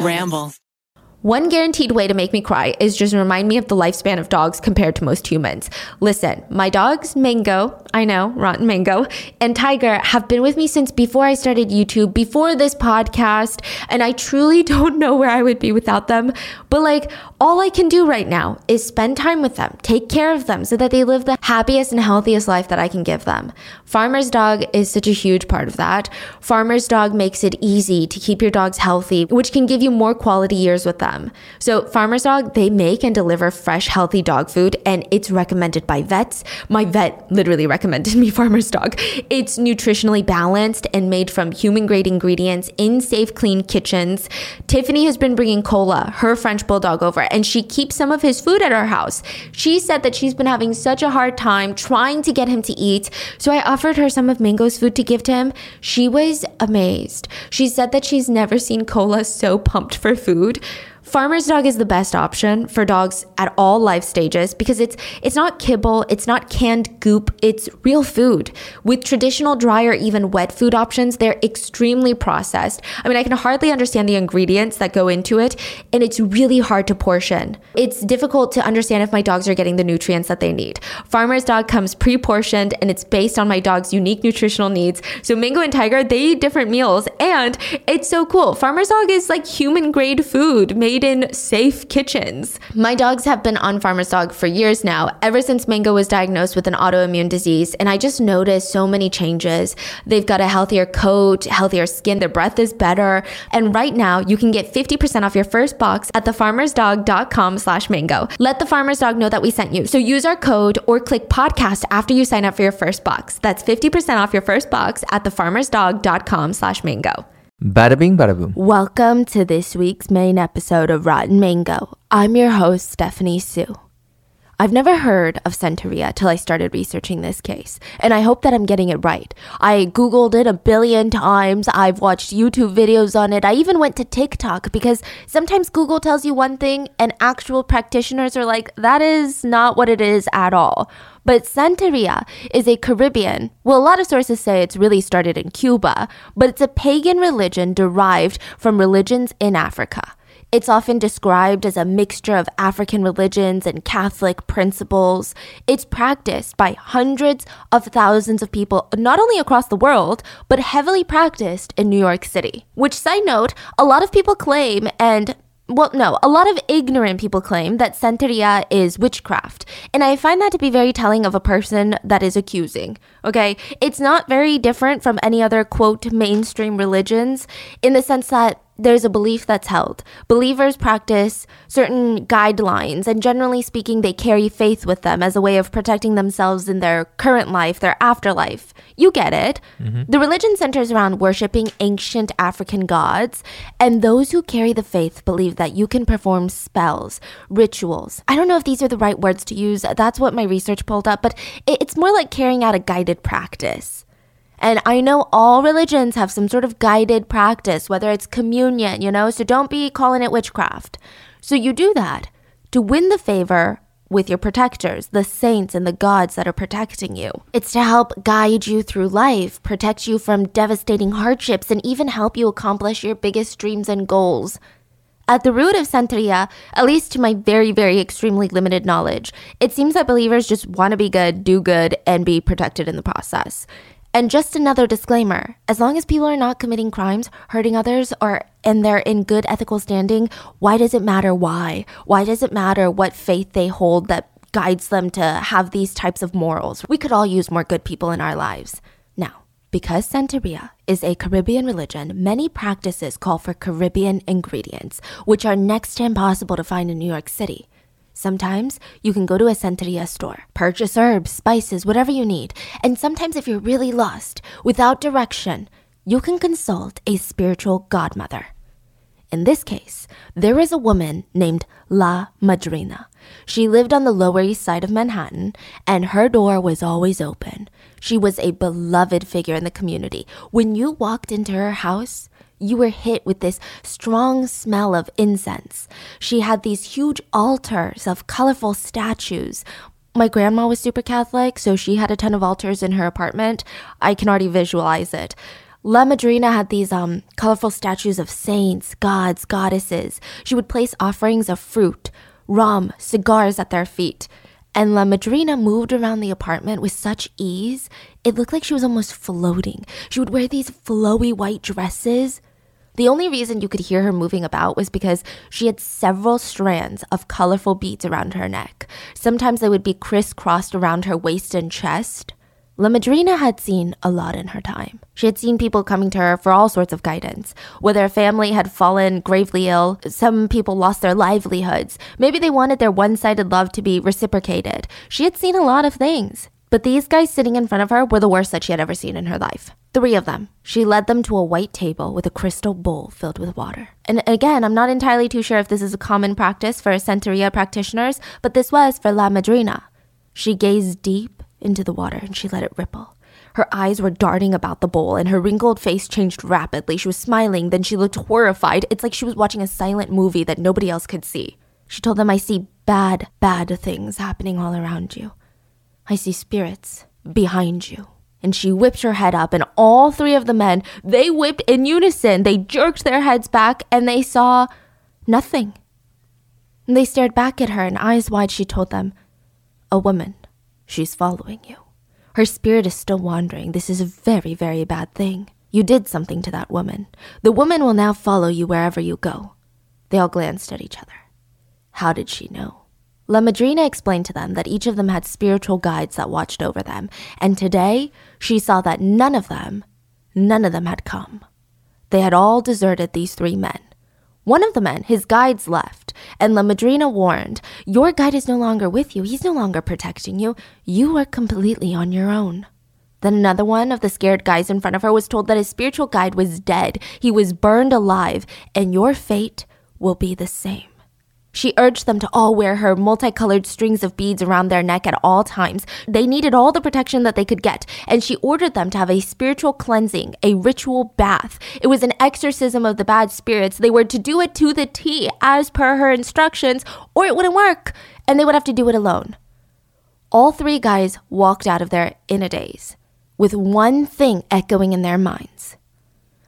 Ramble. One guaranteed way to make me cry is just remind me of the lifespan of dogs compared to most humans. Listen, my dogs, Mango, I know, Rotten Mango, and Tiger have been with me since before I started YouTube, before this podcast, and I truly don't know where I would be without them. But like, all I can do right now is spend time with them, take care of them so that they live the happiest and healthiest life that I can give them. Farmer's Dog is such a huge part of that. Farmer's Dog makes it easy to keep your dogs healthy, which can give you more quality years with them. So, Farmer's Dog, they make and deliver fresh, healthy dog food, and it's recommended by vets. My vet literally recommended me Farmer's Dog. It's nutritionally balanced and made from human grade ingredients in safe, clean kitchens. Tiffany has been bringing Cola, her French Bulldog, over, and she keeps some of his food at our house. She said that she's been having such a hard time trying to get him to eat, so I offered her some of Mango's food to give to him. She was amazed. She said that she's never seen Cola so pumped for food. Farmer's dog is the best option for dogs at all life stages because it's it's not kibble, it's not canned goop, it's real food. With traditional dry or even wet food options, they're extremely processed. I mean, I can hardly understand the ingredients that go into it, and it's really hard to portion. It's difficult to understand if my dogs are getting the nutrients that they need. Farmer's dog comes pre-portioned and it's based on my dog's unique nutritional needs. So Mango and Tiger, they eat different meals and it's so cool. Farmer's dog is like human grade food made in safe kitchens. My dogs have been on Farmer's Dog for years now, ever since Mango was diagnosed with an autoimmune disease, and I just noticed so many changes. They've got a healthier coat, healthier skin, their breath is better, and right now you can get 50% off your first box at thefarmersdog.com slash mango. Let the Farmer's Dog know that we sent you. So use our code or click podcast after you sign up for your first box. That's 50% off your first box at thefarmersdog.com slash mango. Bada bing, bada boom. Welcome to this week's main episode of Rotten Mango. I'm your host, Stephanie Soo. I've never heard of Santeria till I started researching this case, and I hope that I'm getting it right. I Googled it a billion times, I've watched YouTube videos on it, I even went to TikTok because sometimes Google tells you one thing, and actual practitioners are like, that is not what it is at all. But Santeria is a Caribbean, well, a lot of sources say it's really started in Cuba, but it's a pagan religion derived from religions in Africa. It's often described as a mixture of African religions and Catholic principles. It's practiced by hundreds of thousands of people, not only across the world, but heavily practiced in New York City. Which, side note, a lot of people claim, and well, no, a lot of ignorant people claim that Santeria is witchcraft. And I find that to be very telling of a person that is accusing. Okay? It's not very different from any other, quote, mainstream religions in the sense that there's a belief that's held. Believers practice certain guidelines, and generally speaking, they carry faith with them as a way of protecting themselves in their current life, their afterlife. You get it. Mm-hmm. The religion centers around worshiping ancient African gods, and those who carry the faith believe that you can perform spells, rituals. I don't know if these are the right words to use, that's what my research pulled up, but it's more like carrying out a guided practice. And I know all religions have some sort of guided practice, whether it's communion, you know, so don't be calling it witchcraft. So you do that to win the favor with your protectors, the saints and the gods that are protecting you. It's to help guide you through life, protect you from devastating hardships, and even help you accomplish your biggest dreams and goals. At the root of Santeria, at least to my very, very extremely limited knowledge, it seems that believers just want to be good, do good, and be protected in the process. And just another disclaimer as long as people are not committing crimes, hurting others, or and they're in good ethical standing, why does it matter why? Why does it matter what faith they hold that guides them to have these types of morals? We could all use more good people in our lives. Now, because Santeria is a Caribbean religion, many practices call for Caribbean ingredients, which are next to impossible to find in New York City. Sometimes you can go to a Santeria store, purchase herbs, spices, whatever you need. And sometimes, if you're really lost, without direction, you can consult a spiritual godmother. In this case, there is a woman named La Madrina. She lived on the Lower East Side of Manhattan, and her door was always open. She was a beloved figure in the community. When you walked into her house, you were hit with this strong smell of incense. She had these huge altars of colorful statues. My grandma was super Catholic, so she had a ton of altars in her apartment. I can already visualize it. La Madrina had these um, colorful statues of saints, gods, goddesses. She would place offerings of fruit, rum, cigars at their feet. And La Madrina moved around the apartment with such ease, it looked like she was almost floating. She would wear these flowy white dresses. The only reason you could hear her moving about was because she had several strands of colorful beads around her neck. Sometimes they would be crisscrossed around her waist and chest. La Madrina had seen a lot in her time. She had seen people coming to her for all sorts of guidance. Whether a family had fallen gravely ill, some people lost their livelihoods, maybe they wanted their one sided love to be reciprocated. She had seen a lot of things. But these guys sitting in front of her were the worst that she had ever seen in her life. Three of them. She led them to a white table with a crystal bowl filled with water. And again, I'm not entirely too sure if this is a common practice for Santeria practitioners, but this was for La Madrina. She gazed deep into the water and she let it ripple. Her eyes were darting about the bowl and her wrinkled face changed rapidly. She was smiling, then she looked horrified. It's like she was watching a silent movie that nobody else could see. She told them, I see bad, bad things happening all around you. I see spirits behind you. And she whipped her head up, and all three of the men, they whipped in unison. They jerked their heads back, and they saw nothing. And they stared back at her, and eyes wide, she told them, A woman. She's following you. Her spirit is still wandering. This is a very, very bad thing. You did something to that woman. The woman will now follow you wherever you go. They all glanced at each other. How did she know? La Madrina explained to them that each of them had spiritual guides that watched over them, and today she saw that none of them, none of them had come. They had all deserted these three men. One of the men, his guides left, and La Madrina warned, Your guide is no longer with you. He's no longer protecting you. You are completely on your own. Then another one of the scared guys in front of her was told that his spiritual guide was dead. He was burned alive, and your fate will be the same. She urged them to all wear her multicolored strings of beads around their neck at all times. They needed all the protection that they could get, and she ordered them to have a spiritual cleansing, a ritual bath. It was an exorcism of the bad spirits. They were to do it to the T as per her instructions, or it wouldn't work, and they would have to do it alone. All three guys walked out of there in a daze, with one thing echoing in their minds.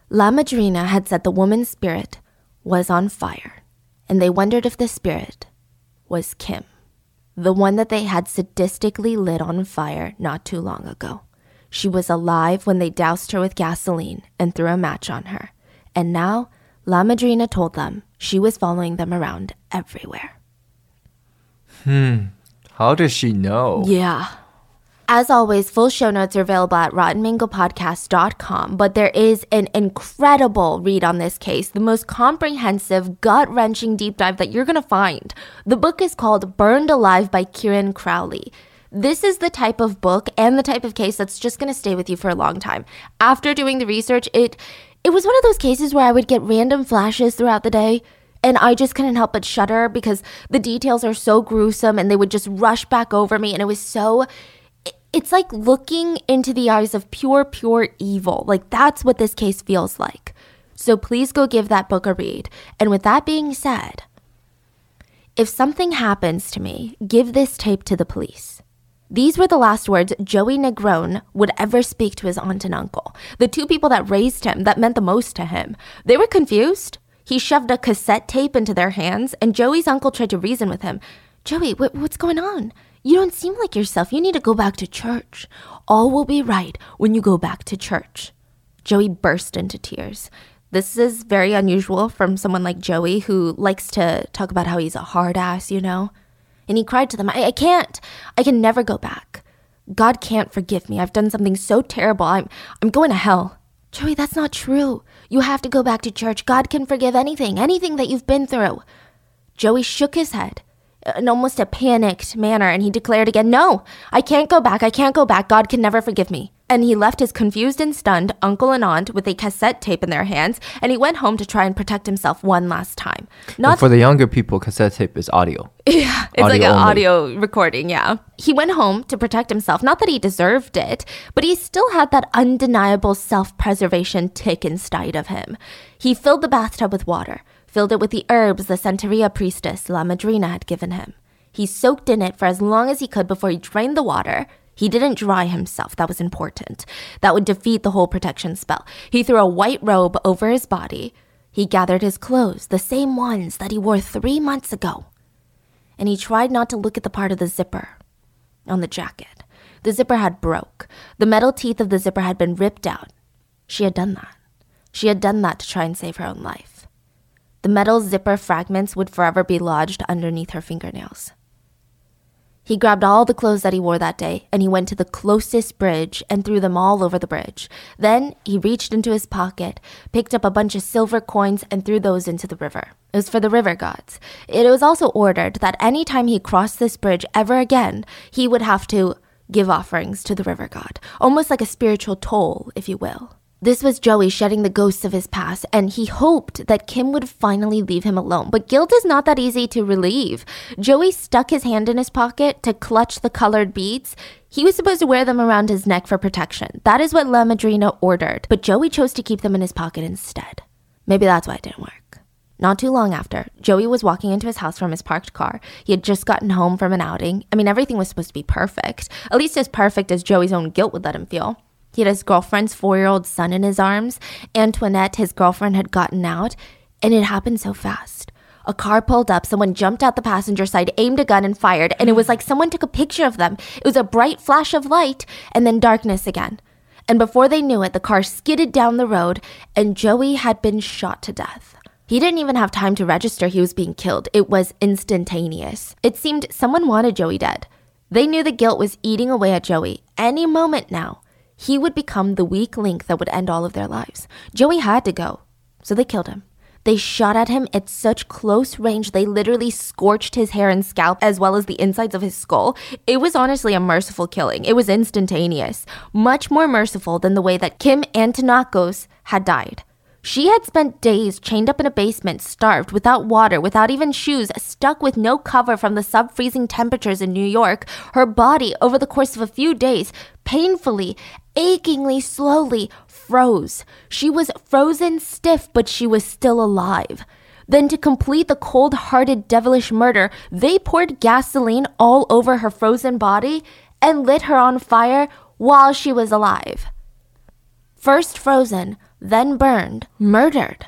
La Madrina had said the woman's spirit was on fire and they wondered if the spirit was Kim, the one that they had sadistically lit on fire not too long ago. She was alive when they doused her with gasoline and threw a match on her, and now La Madrina told them she was following them around everywhere. Hmm. How does she know? Yeah. As always, full show notes are available at rottenmangopodcast.com, but there is an incredible read on this case, the most comprehensive, gut wrenching deep dive that you're going to find. The book is called Burned Alive by Kieran Crowley. This is the type of book and the type of case that's just going to stay with you for a long time. After doing the research, it it was one of those cases where I would get random flashes throughout the day and I just couldn't help but shudder because the details are so gruesome and they would just rush back over me and it was so it's like looking into the eyes of pure, pure evil. Like that's what this case feels like. So please go give that book a read. And with that being said, if something happens to me, give this tape to the police. These were the last words Joey Negron would ever speak to his aunt and uncle, the two people that raised him, that meant the most to him. They were confused. He shoved a cassette tape into their hands, and Joey's uncle tried to reason with him. Joey, what's going on? You don't seem like yourself. You need to go back to church. All will be right when you go back to church. Joey burst into tears. This is very unusual from someone like Joey who likes to talk about how he's a hard ass, you know? And he cried to them, I, I can't. I can never go back. God can't forgive me. I've done something so terrible. I'm I'm going to hell. Joey, that's not true. You have to go back to church. God can forgive anything, anything that you've been through. Joey shook his head in almost a panicked manner, and he declared again, No, I can't go back. I can't go back. God can never forgive me. And he left his confused and stunned uncle and aunt with a cassette tape in their hands, and he went home to try and protect himself one last time. Not for the younger people, cassette tape is audio. Yeah, it's audio like an only. audio recording. Yeah. He went home to protect himself. Not that he deserved it, but he still had that undeniable self preservation tick inside of him. He filled the bathtub with water filled it with the herbs the Santeria priestess La Madrina had given him. He soaked in it for as long as he could before he drained the water. He didn't dry himself. That was important. That would defeat the whole protection spell. He threw a white robe over his body. He gathered his clothes, the same ones that he wore three months ago. And he tried not to look at the part of the zipper on the jacket. The zipper had broke. The metal teeth of the zipper had been ripped out. She had done that. She had done that to try and save her own life. The metal zipper fragments would forever be lodged underneath her fingernails. He grabbed all the clothes that he wore that day and he went to the closest bridge and threw them all over the bridge. Then he reached into his pocket, picked up a bunch of silver coins, and threw those into the river. It was for the river gods. It was also ordered that any time he crossed this bridge ever again, he would have to give offerings to the river god, almost like a spiritual toll, if you will. This was Joey shedding the ghosts of his past, and he hoped that Kim would finally leave him alone. But guilt is not that easy to relieve. Joey stuck his hand in his pocket to clutch the colored beads. He was supposed to wear them around his neck for protection. That is what La Madrina ordered, but Joey chose to keep them in his pocket instead. Maybe that's why it didn't work. Not too long after, Joey was walking into his house from his parked car. He had just gotten home from an outing. I mean, everything was supposed to be perfect, at least as perfect as Joey's own guilt would let him feel. He had his girlfriend's four year old son in his arms. Antoinette, his girlfriend, had gotten out, and it happened so fast. A car pulled up, someone jumped out the passenger side, aimed a gun, and fired, and it was like someone took a picture of them. It was a bright flash of light, and then darkness again. And before they knew it, the car skidded down the road, and Joey had been shot to death. He didn't even have time to register he was being killed. It was instantaneous. It seemed someone wanted Joey dead. They knew the guilt was eating away at Joey any moment now. He would become the weak link that would end all of their lives. Joey had to go, so they killed him. They shot at him at such close range, they literally scorched his hair and scalp as well as the insides of his skull. It was honestly a merciful killing. It was instantaneous, much more merciful than the way that Kim Antonakos had died. She had spent days chained up in a basement, starved, without water, without even shoes, stuck with no cover from the sub freezing temperatures in New York. Her body, over the course of a few days, painfully, achingly, slowly froze. She was frozen stiff, but she was still alive. Then, to complete the cold hearted, devilish murder, they poured gasoline all over her frozen body and lit her on fire while she was alive. First frozen, then burned, murdered.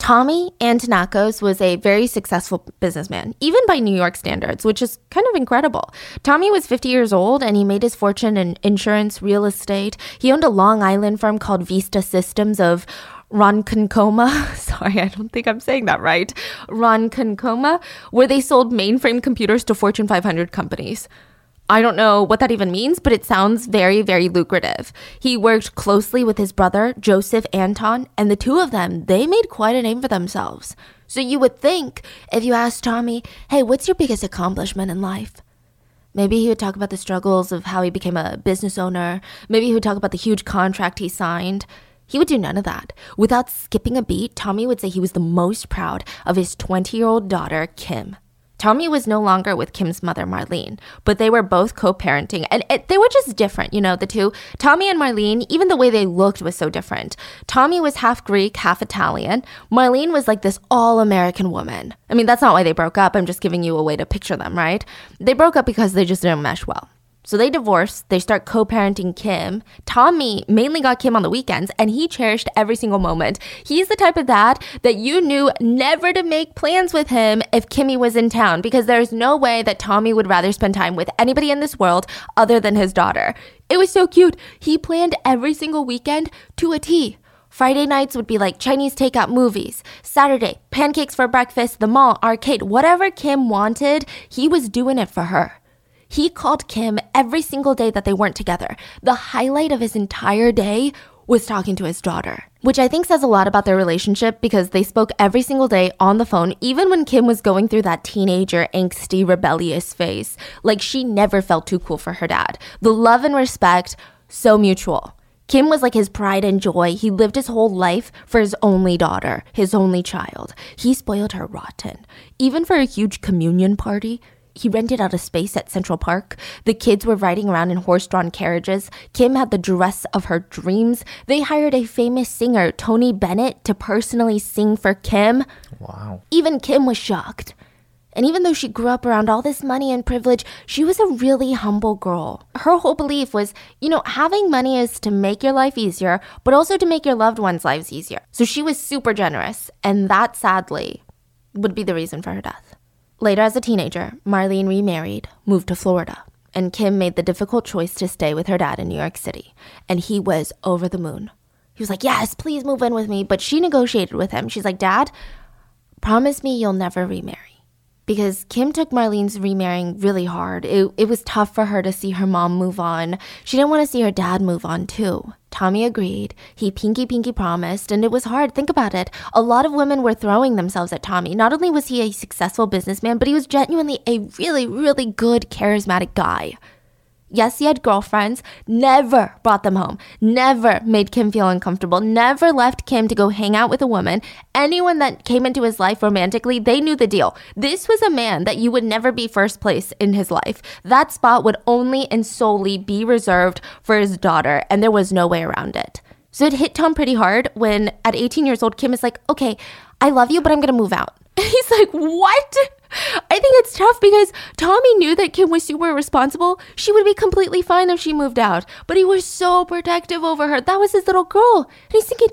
Tommy Antonakos was a very successful businessman, even by New York standards, which is kind of incredible. Tommy was 50 years old and he made his fortune in insurance, real estate. He owned a Long Island firm called Vista Systems of Ronkonkoma. Sorry, I don't think I'm saying that right. Ronkonkoma, where they sold mainframe computers to Fortune 500 companies. I don't know what that even means, but it sounds very, very lucrative. He worked closely with his brother, Joseph Anton, and the two of them, they made quite a name for themselves. So you would think if you asked Tommy, hey, what's your biggest accomplishment in life? Maybe he would talk about the struggles of how he became a business owner. Maybe he would talk about the huge contract he signed. He would do none of that. Without skipping a beat, Tommy would say he was the most proud of his 20 year old daughter, Kim. Tommy was no longer with Kim's mother, Marlene, but they were both co parenting and it, they were just different, you know, the two. Tommy and Marlene, even the way they looked was so different. Tommy was half Greek, half Italian. Marlene was like this all American woman. I mean, that's not why they broke up. I'm just giving you a way to picture them, right? They broke up because they just didn't mesh well. So they divorce, they start co parenting Kim. Tommy mainly got Kim on the weekends, and he cherished every single moment. He's the type of dad that you knew never to make plans with him if Kimmy was in town, because there's no way that Tommy would rather spend time with anybody in this world other than his daughter. It was so cute. He planned every single weekend to a T. Friday nights would be like Chinese takeout movies. Saturday, pancakes for breakfast, the mall, arcade, whatever Kim wanted, he was doing it for her. He called Kim every single day that they weren't together. The highlight of his entire day was talking to his daughter, which I think says a lot about their relationship because they spoke every single day on the phone, even when Kim was going through that teenager, angsty, rebellious phase. Like she never felt too cool for her dad. The love and respect, so mutual. Kim was like his pride and joy. He lived his whole life for his only daughter, his only child. He spoiled her rotten. Even for a huge communion party, he rented out a space at Central Park. The kids were riding around in horse drawn carriages. Kim had the dress of her dreams. They hired a famous singer, Tony Bennett, to personally sing for Kim. Wow. Even Kim was shocked. And even though she grew up around all this money and privilege, she was a really humble girl. Her whole belief was, you know, having money is to make your life easier, but also to make your loved ones' lives easier. So she was super generous, and that sadly would be the reason for her death. Later, as a teenager, Marlene remarried, moved to Florida, and Kim made the difficult choice to stay with her dad in New York City. And he was over the moon. He was like, Yes, please move in with me. But she negotiated with him. She's like, Dad, promise me you'll never remarry because Kim took Marlene's remarrying really hard. It, it was tough for her to see her mom move on. She didn't want to see her dad move on too. Tommy agreed. He pinky pinky promised, and it was hard. Think about it. A lot of women were throwing themselves at Tommy. Not only was he a successful businessman, but he was genuinely a really, really good, charismatic guy. Yes, he had girlfriends, never brought them home, never made Kim feel uncomfortable, never left Kim to go hang out with a woman. Anyone that came into his life romantically, they knew the deal. This was a man that you would never be first place in his life. That spot would only and solely be reserved for his daughter, and there was no way around it. So it hit Tom pretty hard when at 18 years old, Kim is like, okay, I love you, but I'm gonna move out. He's like, what? I think it's tough because Tommy knew that Kim was super responsible. She would be completely fine if she moved out, but he was so protective over her. That was his little girl. And he's thinking,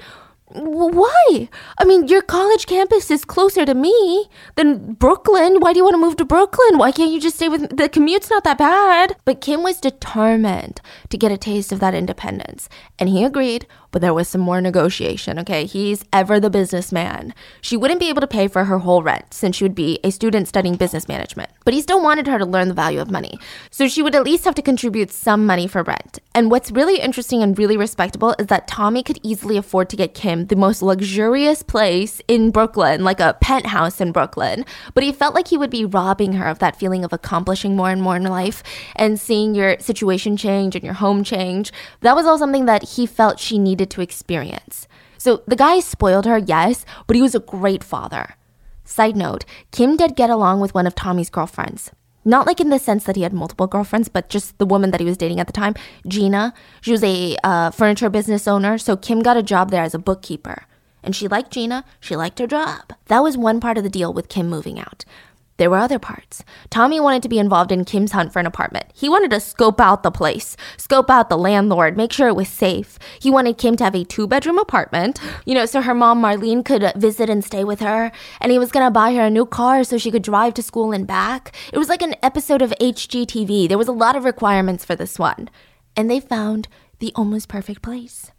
why? I mean, your college campus is closer to me than Brooklyn. Why do you want to move to Brooklyn? Why can't you just stay with the commute's not that bad? But Kim was determined to get a taste of that independence, and he agreed but there was some more negotiation, okay? He's ever the businessman. She wouldn't be able to pay for her whole rent since she would be a student studying business management, but he still wanted her to learn the value of money. So she would at least have to contribute some money for rent. And what's really interesting and really respectable is that Tommy could easily afford to get Kim the most luxurious place in Brooklyn, like a penthouse in Brooklyn, but he felt like he would be robbing her of that feeling of accomplishing more and more in life and seeing your situation change and your home change. That was all something that he felt she needed needed to experience. So the guy spoiled her, yes, but he was a great father. Side note Kim did get along with one of Tommy's girlfriends. Not like in the sense that he had multiple girlfriends, but just the woman that he was dating at the time, Gina. She was a uh, furniture business owner, so Kim got a job there as a bookkeeper. And she liked Gina, she liked her job. That was one part of the deal with Kim moving out. There were other parts. Tommy wanted to be involved in Kim's hunt for an apartment. He wanted to scope out the place, scope out the landlord, make sure it was safe. He wanted Kim to have a two bedroom apartment, you know, so her mom Marlene could visit and stay with her. And he was gonna buy her a new car so she could drive to school and back. It was like an episode of HGTV. There was a lot of requirements for this one. And they found the almost perfect place.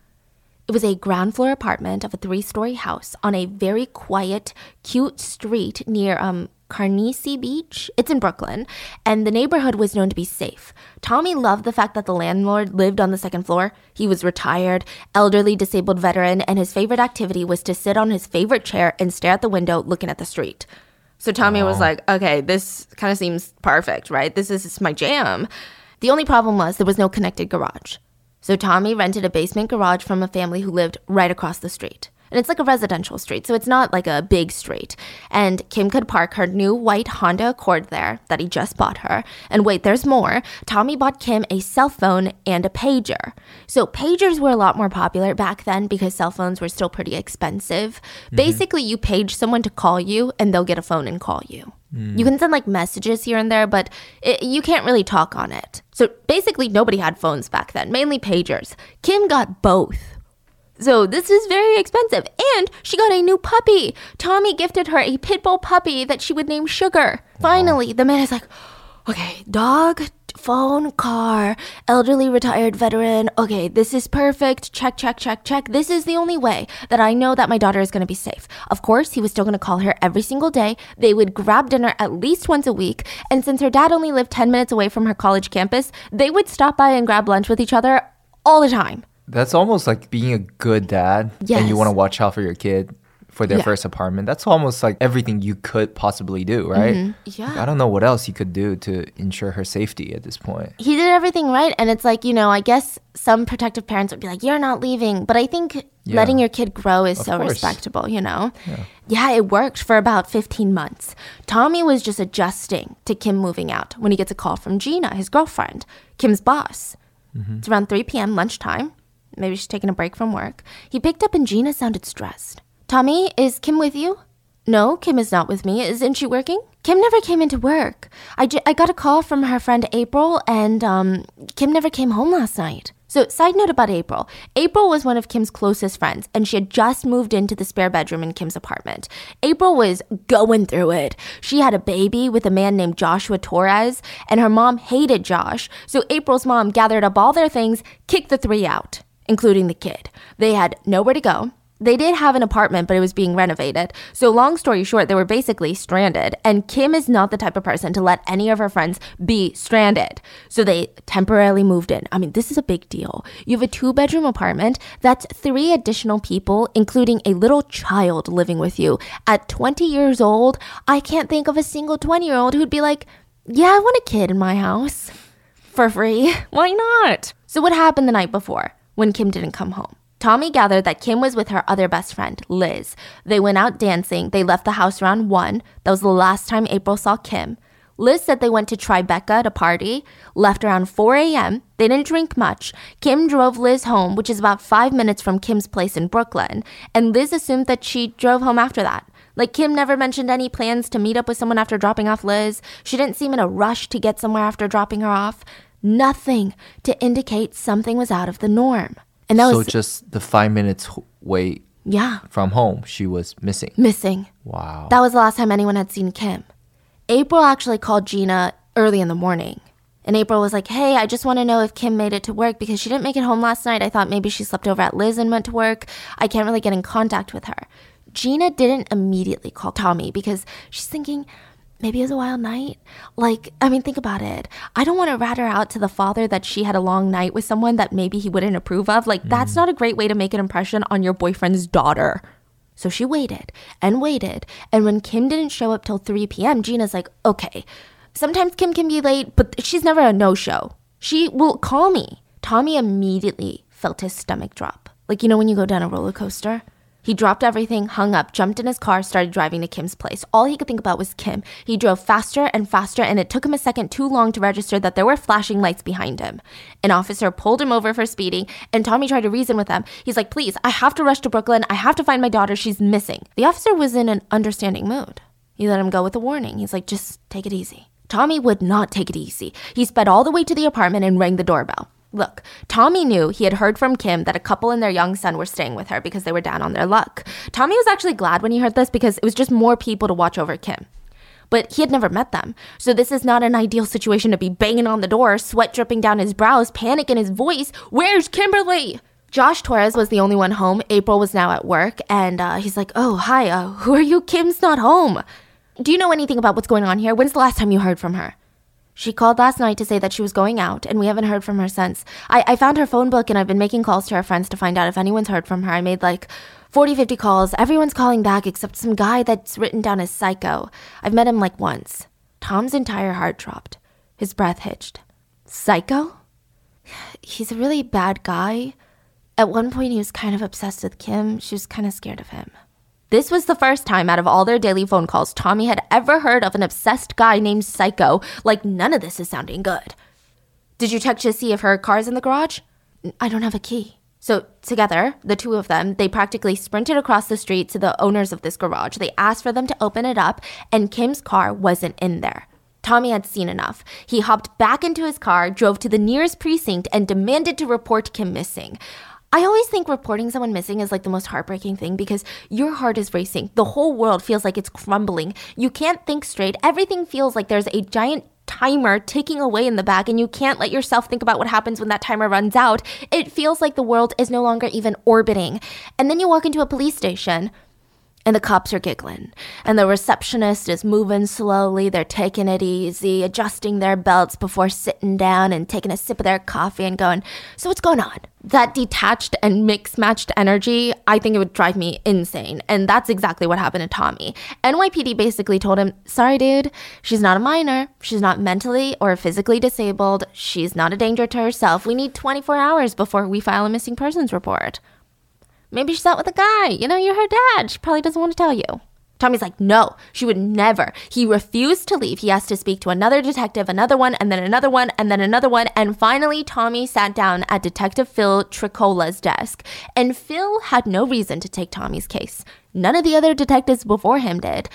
It was a ground floor apartment of a three story house on a very quiet, cute street near um, Carnegie Beach. It's in Brooklyn, and the neighborhood was known to be safe. Tommy loved the fact that the landlord lived on the second floor. He was retired, elderly disabled veteran, and his favorite activity was to sit on his favorite chair and stare at the window looking at the street. So Tommy was like, okay, this kind of seems perfect, right? This is my jam. The only problem was there was no connected garage. So Tommy rented a basement garage from a family who lived right across the street. And it's like a residential street, so it's not like a big street. And Kim could park her new white Honda Accord there that he just bought her. And wait, there's more. Tommy bought Kim a cell phone and a pager. So pagers were a lot more popular back then because cell phones were still pretty expensive. Mm-hmm. Basically, you page someone to call you and they'll get a phone and call you. Mm. You can send like messages here and there, but it, you can't really talk on it. So basically, nobody had phones back then, mainly pagers. Kim got both. So this is very expensive. And she got a new puppy. Tommy gifted her a pit bull puppy that she would name Sugar. Finally, the man is like, okay, dog, phone, car, elderly retired veteran. Okay, this is perfect. Check, check, check, check. This is the only way that I know that my daughter is going to be safe. Of course, he was still going to call her every single day. They would grab dinner at least once a week. And since her dad only lived 10 minutes away from her college campus, they would stop by and grab lunch with each other all the time. That's almost like being a good dad yes. and you want to watch out for your kid for their yeah. first apartment. That's almost like everything you could possibly do, right? Mm-hmm. Yeah. Like, I don't know what else you could do to ensure her safety at this point. He did everything right. And it's like, you know, I guess some protective parents would be like, you're not leaving. But I think yeah. letting your kid grow is of so course. respectable, you know? Yeah. yeah, it worked for about 15 months. Tommy was just adjusting to Kim moving out when he gets a call from Gina, his girlfriend, Kim's boss. Mm-hmm. It's around 3 p.m. lunchtime. Maybe she's taking a break from work. He picked up and Gina sounded stressed. Tommy, is Kim with you? No, Kim is not with me. Isn't she working? Kim never came into work. I, I got a call from her friend April, and um, Kim never came home last night. So, side note about April April was one of Kim's closest friends, and she had just moved into the spare bedroom in Kim's apartment. April was going through it. She had a baby with a man named Joshua Torres, and her mom hated Josh. So, April's mom gathered up all their things, kicked the three out, including the kid. They had nowhere to go. They did have an apartment, but it was being renovated. So, long story short, they were basically stranded. And Kim is not the type of person to let any of her friends be stranded. So, they temporarily moved in. I mean, this is a big deal. You have a two bedroom apartment that's three additional people, including a little child living with you. At 20 years old, I can't think of a single 20 year old who'd be like, Yeah, I want a kid in my house for free. Why not? So, what happened the night before when Kim didn't come home? Tommy gathered that Kim was with her other best friend, Liz. They went out dancing. They left the house around 1. That was the last time April saw Kim. Liz said they went to Tribeca to party, left around 4 a.m. They didn't drink much. Kim drove Liz home, which is about five minutes from Kim's place in Brooklyn, and Liz assumed that she drove home after that. Like, Kim never mentioned any plans to meet up with someone after dropping off Liz. She didn't seem in a rush to get somewhere after dropping her off. Nothing to indicate something was out of the norm. And that so was just the five minutes wait yeah, from home, she was missing. missing. Wow. That was the last time anyone had seen Kim. April actually called Gina early in the morning. And April was like, Hey, I just want to know if Kim made it to work because she didn't make it home last night. I thought maybe she slept over at Liz and went to work. I can't really get in contact with her. Gina didn't immediately call Tommy because she's thinking, maybe it was a wild night. Like, I mean, think about it. I don't want to rat her out to the father that she had a long night with someone that maybe he wouldn't approve of. Like, that's mm. not a great way to make an impression on your boyfriend's daughter. So she waited and waited. And when Kim didn't show up till 3 p.m., Gina's like, okay, sometimes Kim can be late, but she's never a no show. She will call me. Tommy immediately felt his stomach drop. Like, you know, when you go down a roller coaster? He dropped everything, hung up, jumped in his car, started driving to Kim's place. All he could think about was Kim. He drove faster and faster, and it took him a second too long to register that there were flashing lights behind him. An officer pulled him over for speeding, and Tommy tried to reason with him. He's like, Please, I have to rush to Brooklyn. I have to find my daughter. She's missing. The officer was in an understanding mood. He let him go with a warning. He's like, Just take it easy. Tommy would not take it easy. He sped all the way to the apartment and rang the doorbell. Look, Tommy knew he had heard from Kim that a couple and their young son were staying with her because they were down on their luck. Tommy was actually glad when he heard this because it was just more people to watch over Kim. But he had never met them. So this is not an ideal situation to be banging on the door, sweat dripping down his brows, panic in his voice. Where's Kimberly? Josh Torres was the only one home. April was now at work, and uh, he's like, "Oh, hi. Uh, who are you? Kim's not home. Do you know anything about what's going on here? When's the last time you heard from her?" She called last night to say that she was going out, and we haven't heard from her since. I, I found her phone book, and I've been making calls to her friends to find out if anyone's heard from her. I made like 40, 50 calls. Everyone's calling back except some guy that's written down as psycho. I've met him like once. Tom's entire heart dropped. His breath hitched. Psycho? He's a really bad guy. At one point, he was kind of obsessed with Kim. She was kind of scared of him. This was the first time out of all their daily phone calls Tommy had ever heard of an obsessed guy named Psycho. Like, none of this is sounding good. Did you check to see if her car's in the garage? I don't have a key. So, together, the two of them, they practically sprinted across the street to the owners of this garage. They asked for them to open it up, and Kim's car wasn't in there. Tommy had seen enough. He hopped back into his car, drove to the nearest precinct, and demanded to report Kim missing. I always think reporting someone missing is like the most heartbreaking thing because your heart is racing. The whole world feels like it's crumbling. You can't think straight. Everything feels like there's a giant timer ticking away in the back and you can't let yourself think about what happens when that timer runs out. It feels like the world is no longer even orbiting. And then you walk into a police station and the cops are giggling. And the receptionist is moving slowly. They're taking it easy, adjusting their belts before sitting down and taking a sip of their coffee and going, So, what's going on? That detached and mix matched energy, I think it would drive me insane. And that's exactly what happened to Tommy. NYPD basically told him, Sorry, dude, she's not a minor. She's not mentally or physically disabled. She's not a danger to herself. We need 24 hours before we file a missing persons report. Maybe she's out with a guy. You know, you're her dad. She probably doesn't want to tell you. Tommy's like, no, she would never. He refused to leave. He asked to speak to another detective, another one, and then another one, and then another one. And finally, Tommy sat down at Detective Phil Tricola's desk. And Phil had no reason to take Tommy's case. None of the other detectives before him did.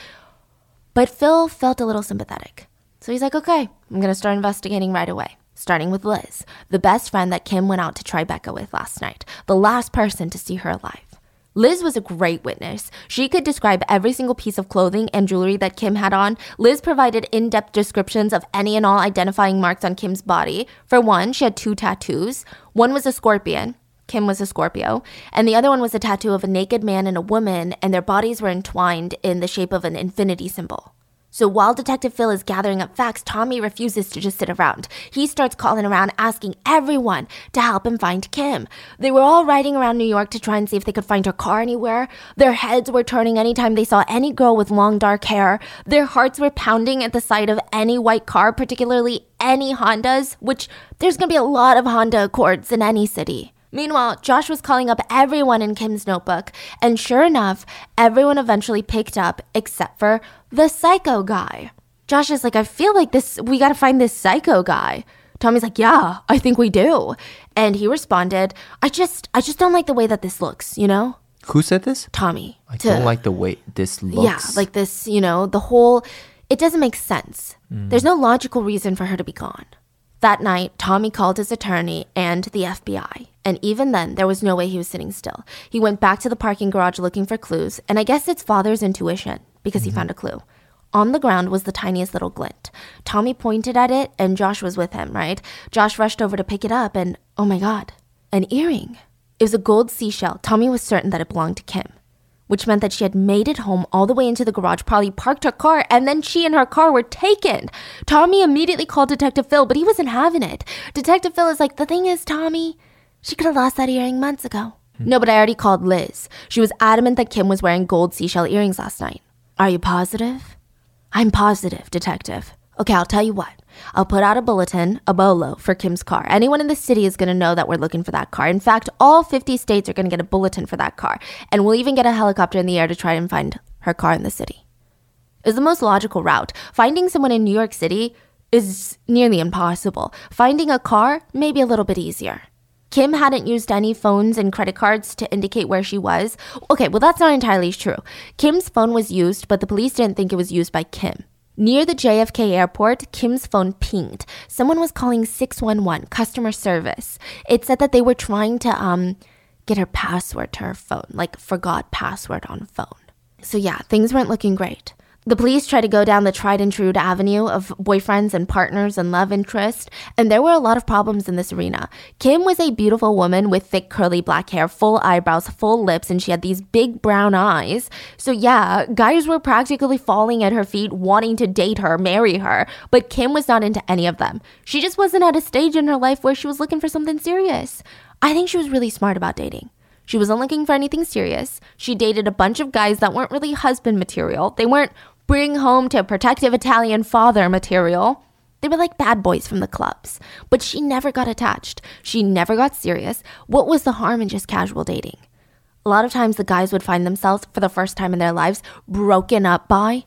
But Phil felt a little sympathetic. So he's like, okay, I'm going to start investigating right away. Starting with Liz, the best friend that Kim went out to Tribeca with last night, the last person to see her alive. Liz was a great witness. She could describe every single piece of clothing and jewelry that Kim had on. Liz provided in depth descriptions of any and all identifying marks on Kim's body. For one, she had two tattoos. One was a scorpion. Kim was a Scorpio. And the other one was a tattoo of a naked man and a woman, and their bodies were entwined in the shape of an infinity symbol. So while Detective Phil is gathering up facts, Tommy refuses to just sit around. He starts calling around asking everyone to help him find Kim. They were all riding around New York to try and see if they could find her car anywhere. Their heads were turning anytime they saw any girl with long dark hair. Their hearts were pounding at the sight of any white car, particularly any Hondas, which there's gonna be a lot of Honda Accords in any city. Meanwhile, Josh was calling up everyone in Kim's notebook, and sure enough, everyone eventually picked up except for the psycho guy. Josh is like, I feel like this, we gotta find this psycho guy. Tommy's like, yeah, I think we do. And he responded, I just, I just don't like the way that this looks, you know? Who said this? Tommy. I to, don't like the way this looks. Yeah, like this, you know, the whole, it doesn't make sense. Mm. There's no logical reason for her to be gone. That night, Tommy called his attorney and the FBI. And even then, there was no way he was sitting still. He went back to the parking garage looking for clues, and I guess it's father's intuition because mm-hmm. he found a clue. On the ground was the tiniest little glint. Tommy pointed at it, and Josh was with him, right? Josh rushed over to pick it up, and oh my God, an earring. It was a gold seashell. Tommy was certain that it belonged to Kim which meant that she had made it home all the way into the garage, probably parked her car, and then she and her car were taken. Tommy immediately called Detective Phil, but he wasn't having it. Detective Phil is like, The thing is, Tommy, she could have lost that earring months ago. Hmm. No, but I already called Liz. She was adamant that Kim was wearing gold seashell earrings last night. Are you positive? I'm positive, Detective. Okay, I'll tell you what. I'll put out a bulletin, a bolo, for Kim's car. Anyone in the city is going to know that we're looking for that car. In fact, all 50 states are going to get a bulletin for that car. And we'll even get a helicopter in the air to try and find her car in the city. Is the most logical route. Finding someone in New York City is nearly impossible. Finding a car, maybe a little bit easier. Kim hadn't used any phones and credit cards to indicate where she was. Okay, well, that's not entirely true. Kim's phone was used, but the police didn't think it was used by Kim. Near the JFK airport, Kim's phone pinged. Someone was calling 611 customer service. It said that they were trying to um get her password to her phone, like forgot password on phone. So yeah, things weren't looking great. The police tried to go down the tried and true avenue of boyfriends and partners and love interest, and there were a lot of problems in this arena. Kim was a beautiful woman with thick curly black hair, full eyebrows, full lips, and she had these big brown eyes. So yeah, guys were practically falling at her feet wanting to date her, marry her, but Kim was not into any of them. She just wasn't at a stage in her life where she was looking for something serious. I think she was really smart about dating. She wasn't looking for anything serious. She dated a bunch of guys that weren't really husband material. They weren't bring home to a protective Italian father material. They were like bad boys from the clubs. But she never got attached. She never got serious. What was the harm in just casual dating? A lot of times the guys would find themselves for the first time in their lives broken up by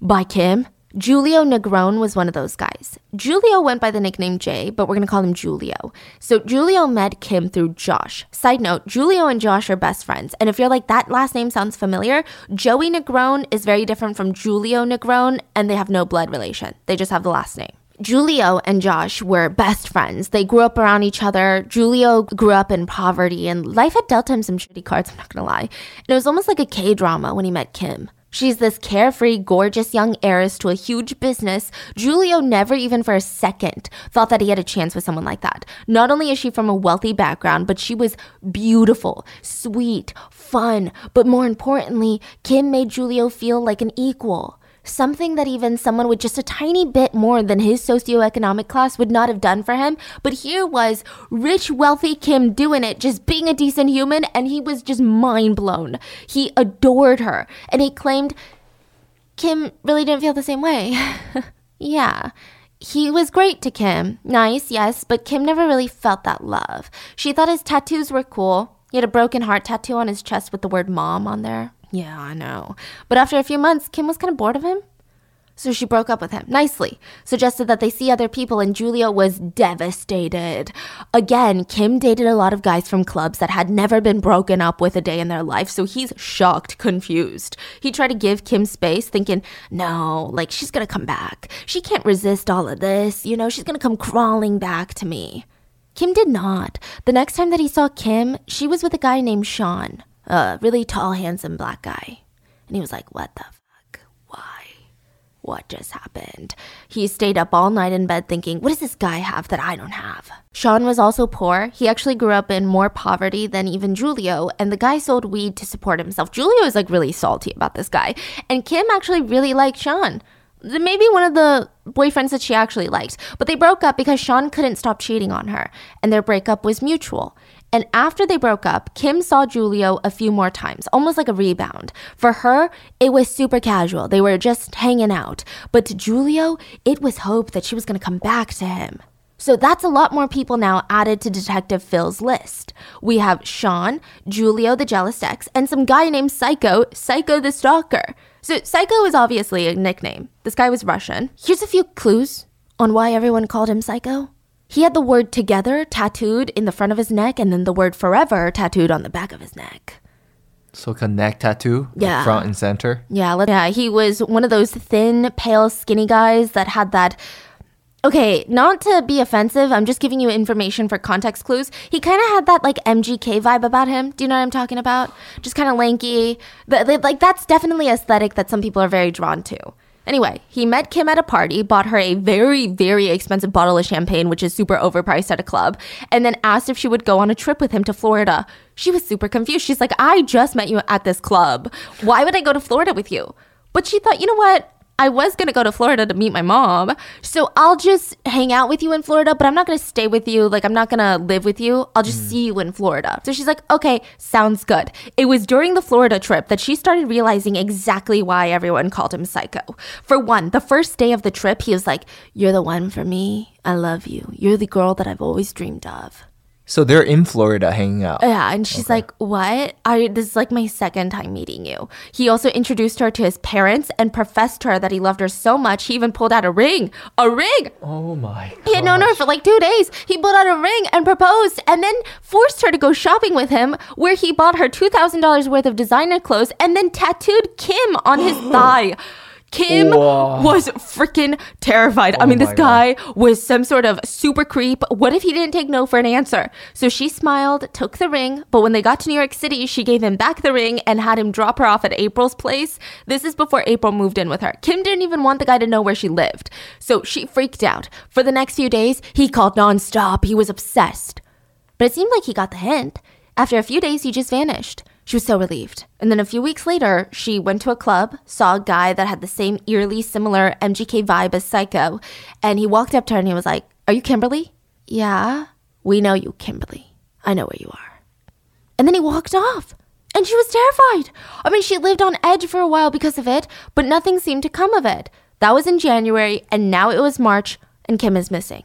by Kim Julio Negron was one of those guys. Julio went by the nickname Jay, but we're gonna call him Julio. So Julio met Kim through Josh. Side note, Julio and Josh are best friends. And if you're like, that last name sounds familiar, Joey Negron is very different from Julio Negron, and they have no blood relation. They just have the last name. Julio and Josh were best friends. They grew up around each other. Julio grew up in poverty, and life had dealt him some shitty cards, I'm not gonna lie. And it was almost like a K drama when he met Kim. She's this carefree, gorgeous young heiress to a huge business. Julio never even for a second thought that he had a chance with someone like that. Not only is she from a wealthy background, but she was beautiful, sweet, fun, but more importantly, Kim made Julio feel like an equal something that even someone with just a tiny bit more than his socioeconomic class would not have done for him. But here was rich, wealthy Kim doing it, just being a decent human, and he was just mind blown. He adored her, and he claimed Kim really didn't feel the same way. yeah. He was great to Kim. Nice, yes, but Kim never really felt that love. She thought his tattoos were cool. He had a broken heart tattoo on his chest with the word mom on there. Yeah, I know. But after a few months, Kim was kind of bored of him. So she broke up with him nicely, suggested that they see other people, and Julio was devastated. Again, Kim dated a lot of guys from clubs that had never been broken up with a day in their life, so he's shocked, confused. He tried to give Kim space, thinking, no, like she's gonna come back. She can't resist all of this, you know, she's gonna come crawling back to me. Kim did not. The next time that he saw Kim, she was with a guy named Sean, a really tall, handsome black guy. And he was like, what the fuck? Why? what just happened? He stayed up all night in bed thinking, what does this guy have that I don't have? Sean was also poor. He actually grew up in more poverty than even Julio, and the guy sold weed to support himself. Julio is like really salty about this guy. And Kim actually really liked Sean. Maybe one of the boyfriends that she actually liked. But they broke up because Sean couldn't stop cheating on her, and their breakup was mutual. And after they broke up, Kim saw Julio a few more times, almost like a rebound. For her, it was super casual. They were just hanging out. But to Julio, it was hope that she was going to come back to him. So that's a lot more people now added to Detective Phil's list. We have Sean, Julio the jealous ex, and some guy named Psycho, Psycho the stalker. So Psycho is obviously a nickname. This guy was Russian. Here's a few clues on why everyone called him Psycho. He had the word together tattooed in the front of his neck and then the word forever tattooed on the back of his neck. So like a neck tattoo, Yeah. front and center. Yeah, yeah, he was one of those thin, pale, skinny guys that had that. Okay, not to be offensive, I'm just giving you information for context clues. He kind of had that like MGK vibe about him. Do you know what I'm talking about? Just kind of lanky. But like that's definitely aesthetic that some people are very drawn to. Anyway, he met Kim at a party, bought her a very, very expensive bottle of champagne, which is super overpriced at a club, and then asked if she would go on a trip with him to Florida. She was super confused. She's like, I just met you at this club. Why would I go to Florida with you? But she thought, you know what? I was going to go to Florida to meet my mom. So I'll just hang out with you in Florida, but I'm not going to stay with you. Like, I'm not going to live with you. I'll just mm. see you in Florida. So she's like, okay, sounds good. It was during the Florida trip that she started realizing exactly why everyone called him psycho. For one, the first day of the trip, he was like, You're the one for me. I love you. You're the girl that I've always dreamed of. So they're in Florida hanging out. Yeah, and she's like, "What? I this is like my second time meeting you." He also introduced her to his parents and professed to her that he loved her so much he even pulled out a ring. A ring. Oh my. He had known her for like 2 days. He pulled out a ring and proposed and then forced her to go shopping with him where he bought her $2,000 worth of designer clothes and then tattooed Kim on his thigh. Kim Wow. was freaking terrified. I mean, this guy was some sort of super creep. What if he didn't take no for an answer? So she smiled, took the ring, but when they got to New York City, she gave him back the ring and had him drop her off at April's place. This is before April moved in with her. Kim didn't even want the guy to know where she lived. So she freaked out. For the next few days, he called nonstop. He was obsessed. But it seemed like he got the hint. After a few days, he just vanished. She was so relieved. And then a few weeks later, she went to a club, saw a guy that had the same eerily similar MGK vibe as Psycho, and he walked up to her and he was like, Are you Kimberly? Yeah. We know you, Kimberly. I know where you are. And then he walked off. And she was terrified. I mean, she lived on edge for a while because of it, but nothing seemed to come of it. That was in January, and now it was March, and Kim is missing.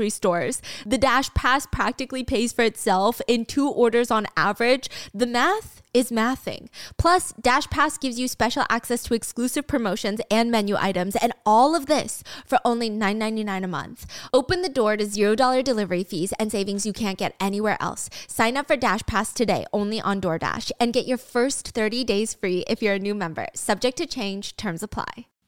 stores. The Dash Pass practically pays for itself in two orders on average. The math is mathing. Plus, Dash Pass gives you special access to exclusive promotions and menu items, and all of this for only $9.99 a month. Open the door to $0 delivery fees and savings you can't get anywhere else. Sign up for Dash Pass today only on DoorDash and get your first 30 days free if you're a new member. Subject to change, terms apply.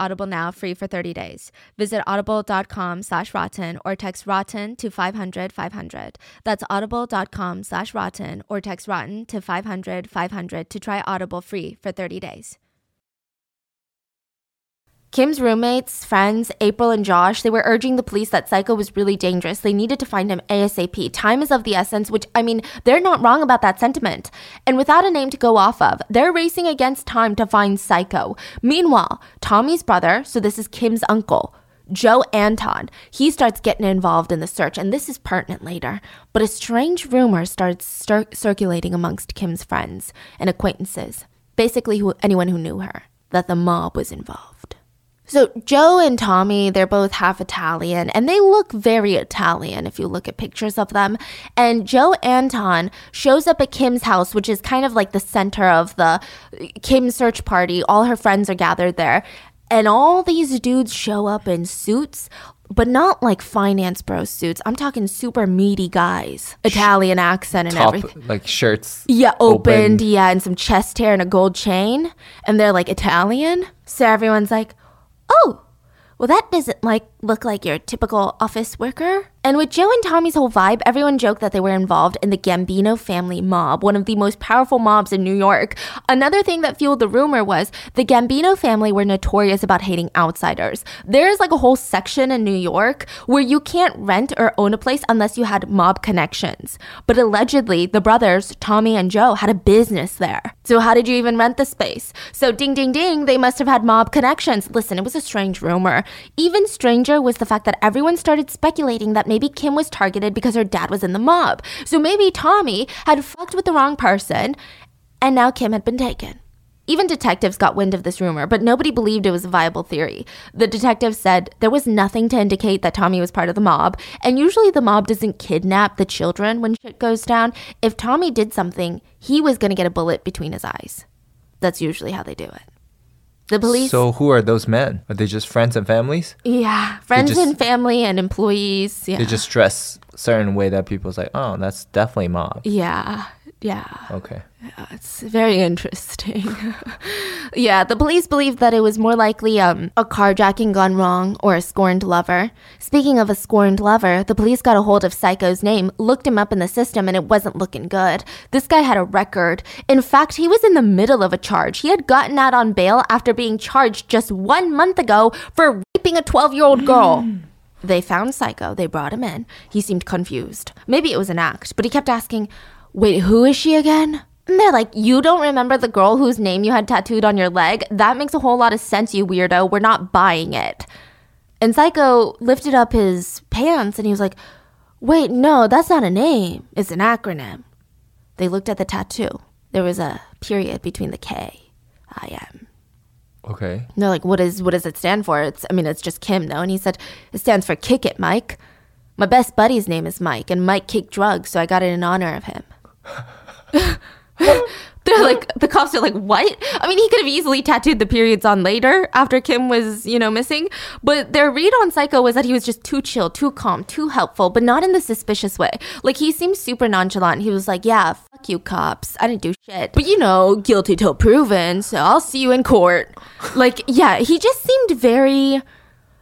Audible now free for 30 days. Visit audible.com slash rotten or text rotten to 500 500. That's audible.com slash rotten or text rotten to 500 500 to try Audible free for 30 days. Kim's roommates, friends, April and Josh, they were urging the police that Psycho was really dangerous. They needed to find him ASAP. Time is of the essence, which, I mean, they're not wrong about that sentiment. And without a name to go off of, they're racing against time to find Psycho. Meanwhile, Tommy's brother, so this is Kim's uncle, Joe Anton, he starts getting involved in the search, and this is pertinent later. But a strange rumor starts cir- circulating amongst Kim's friends and acquaintances, basically who, anyone who knew her, that the mob was involved. So Joe and Tommy, they're both half Italian and they look very Italian if you look at pictures of them. And Joe Anton shows up at Kim's house, which is kind of like the center of the Kim search party. All her friends are gathered there. And all these dudes show up in suits, but not like finance bro suits. I'm talking super meaty guys, Italian accent and Top everything. like shirts. Yeah, opened, Open. yeah, and some chest hair and a gold chain. And they're like Italian. So everyone's like, oh, well, that doesn't like look like your typical office worker. And with Joe and Tommy's whole vibe, everyone joked that they were involved in the Gambino family mob, one of the most powerful mobs in New York. Another thing that fueled the rumor was the Gambino family were notorious about hating outsiders. There's like a whole section in New York where you can't rent or own a place unless you had mob connections. But allegedly, the brothers, Tommy and Joe, had a business there. So how did you even rent the space? So ding ding ding, they must have had mob connections. Listen, it was a strange rumor. Even stranger was the fact that everyone started speculating that maybe Kim was targeted because her dad was in the mob. So maybe Tommy had fucked with the wrong person and now Kim had been taken. Even detectives got wind of this rumor, but nobody believed it was a viable theory. The detectives said there was nothing to indicate that Tommy was part of the mob, and usually the mob doesn't kidnap the children when shit goes down. If Tommy did something, he was gonna get a bullet between his eyes. That's usually how they do it. The police. So who are those men? Are they just friends and families? yeah, friends just- and family and employees. Yeah. They just dress certain way that people's like, oh, that's definitely mob. yeah. Yeah. Okay. It's very interesting. yeah, the police believe that it was more likely um, a carjacking gone wrong or a scorned lover. Speaking of a scorned lover, the police got a hold of Psycho's name, looked him up in the system, and it wasn't looking good. This guy had a record. In fact, he was in the middle of a charge. He had gotten out on bail after being charged just one month ago for raping a 12 year old girl. They found Psycho. They brought him in. He seemed confused. Maybe it was an act, but he kept asking, Wait, who is she again? And they're like, You don't remember the girl whose name you had tattooed on your leg? That makes a whole lot of sense, you weirdo. We're not buying it. And Psycho lifted up his pants and he was like, Wait, no, that's not a name. It's an acronym. They looked at the tattoo. There was a period between the K, I am. Okay. And they're like, what is what does it stand for? It's I mean, it's just Kim, though. And he said, It stands for kick it, Mike. My best buddy's name is Mike, and Mike kicked drugs, so I got it in honor of him. They're like the cops are like, what? I mean, he could have easily tattooed the periods on later after Kim was, you know, missing. But their read on Psycho was that he was just too chill, too calm, too helpful, but not in the suspicious way. Like he seemed super nonchalant. He was like, yeah, fuck you, cops. I didn't do shit. But you know, guilty till proven. So I'll see you in court. Like, yeah, he just seemed very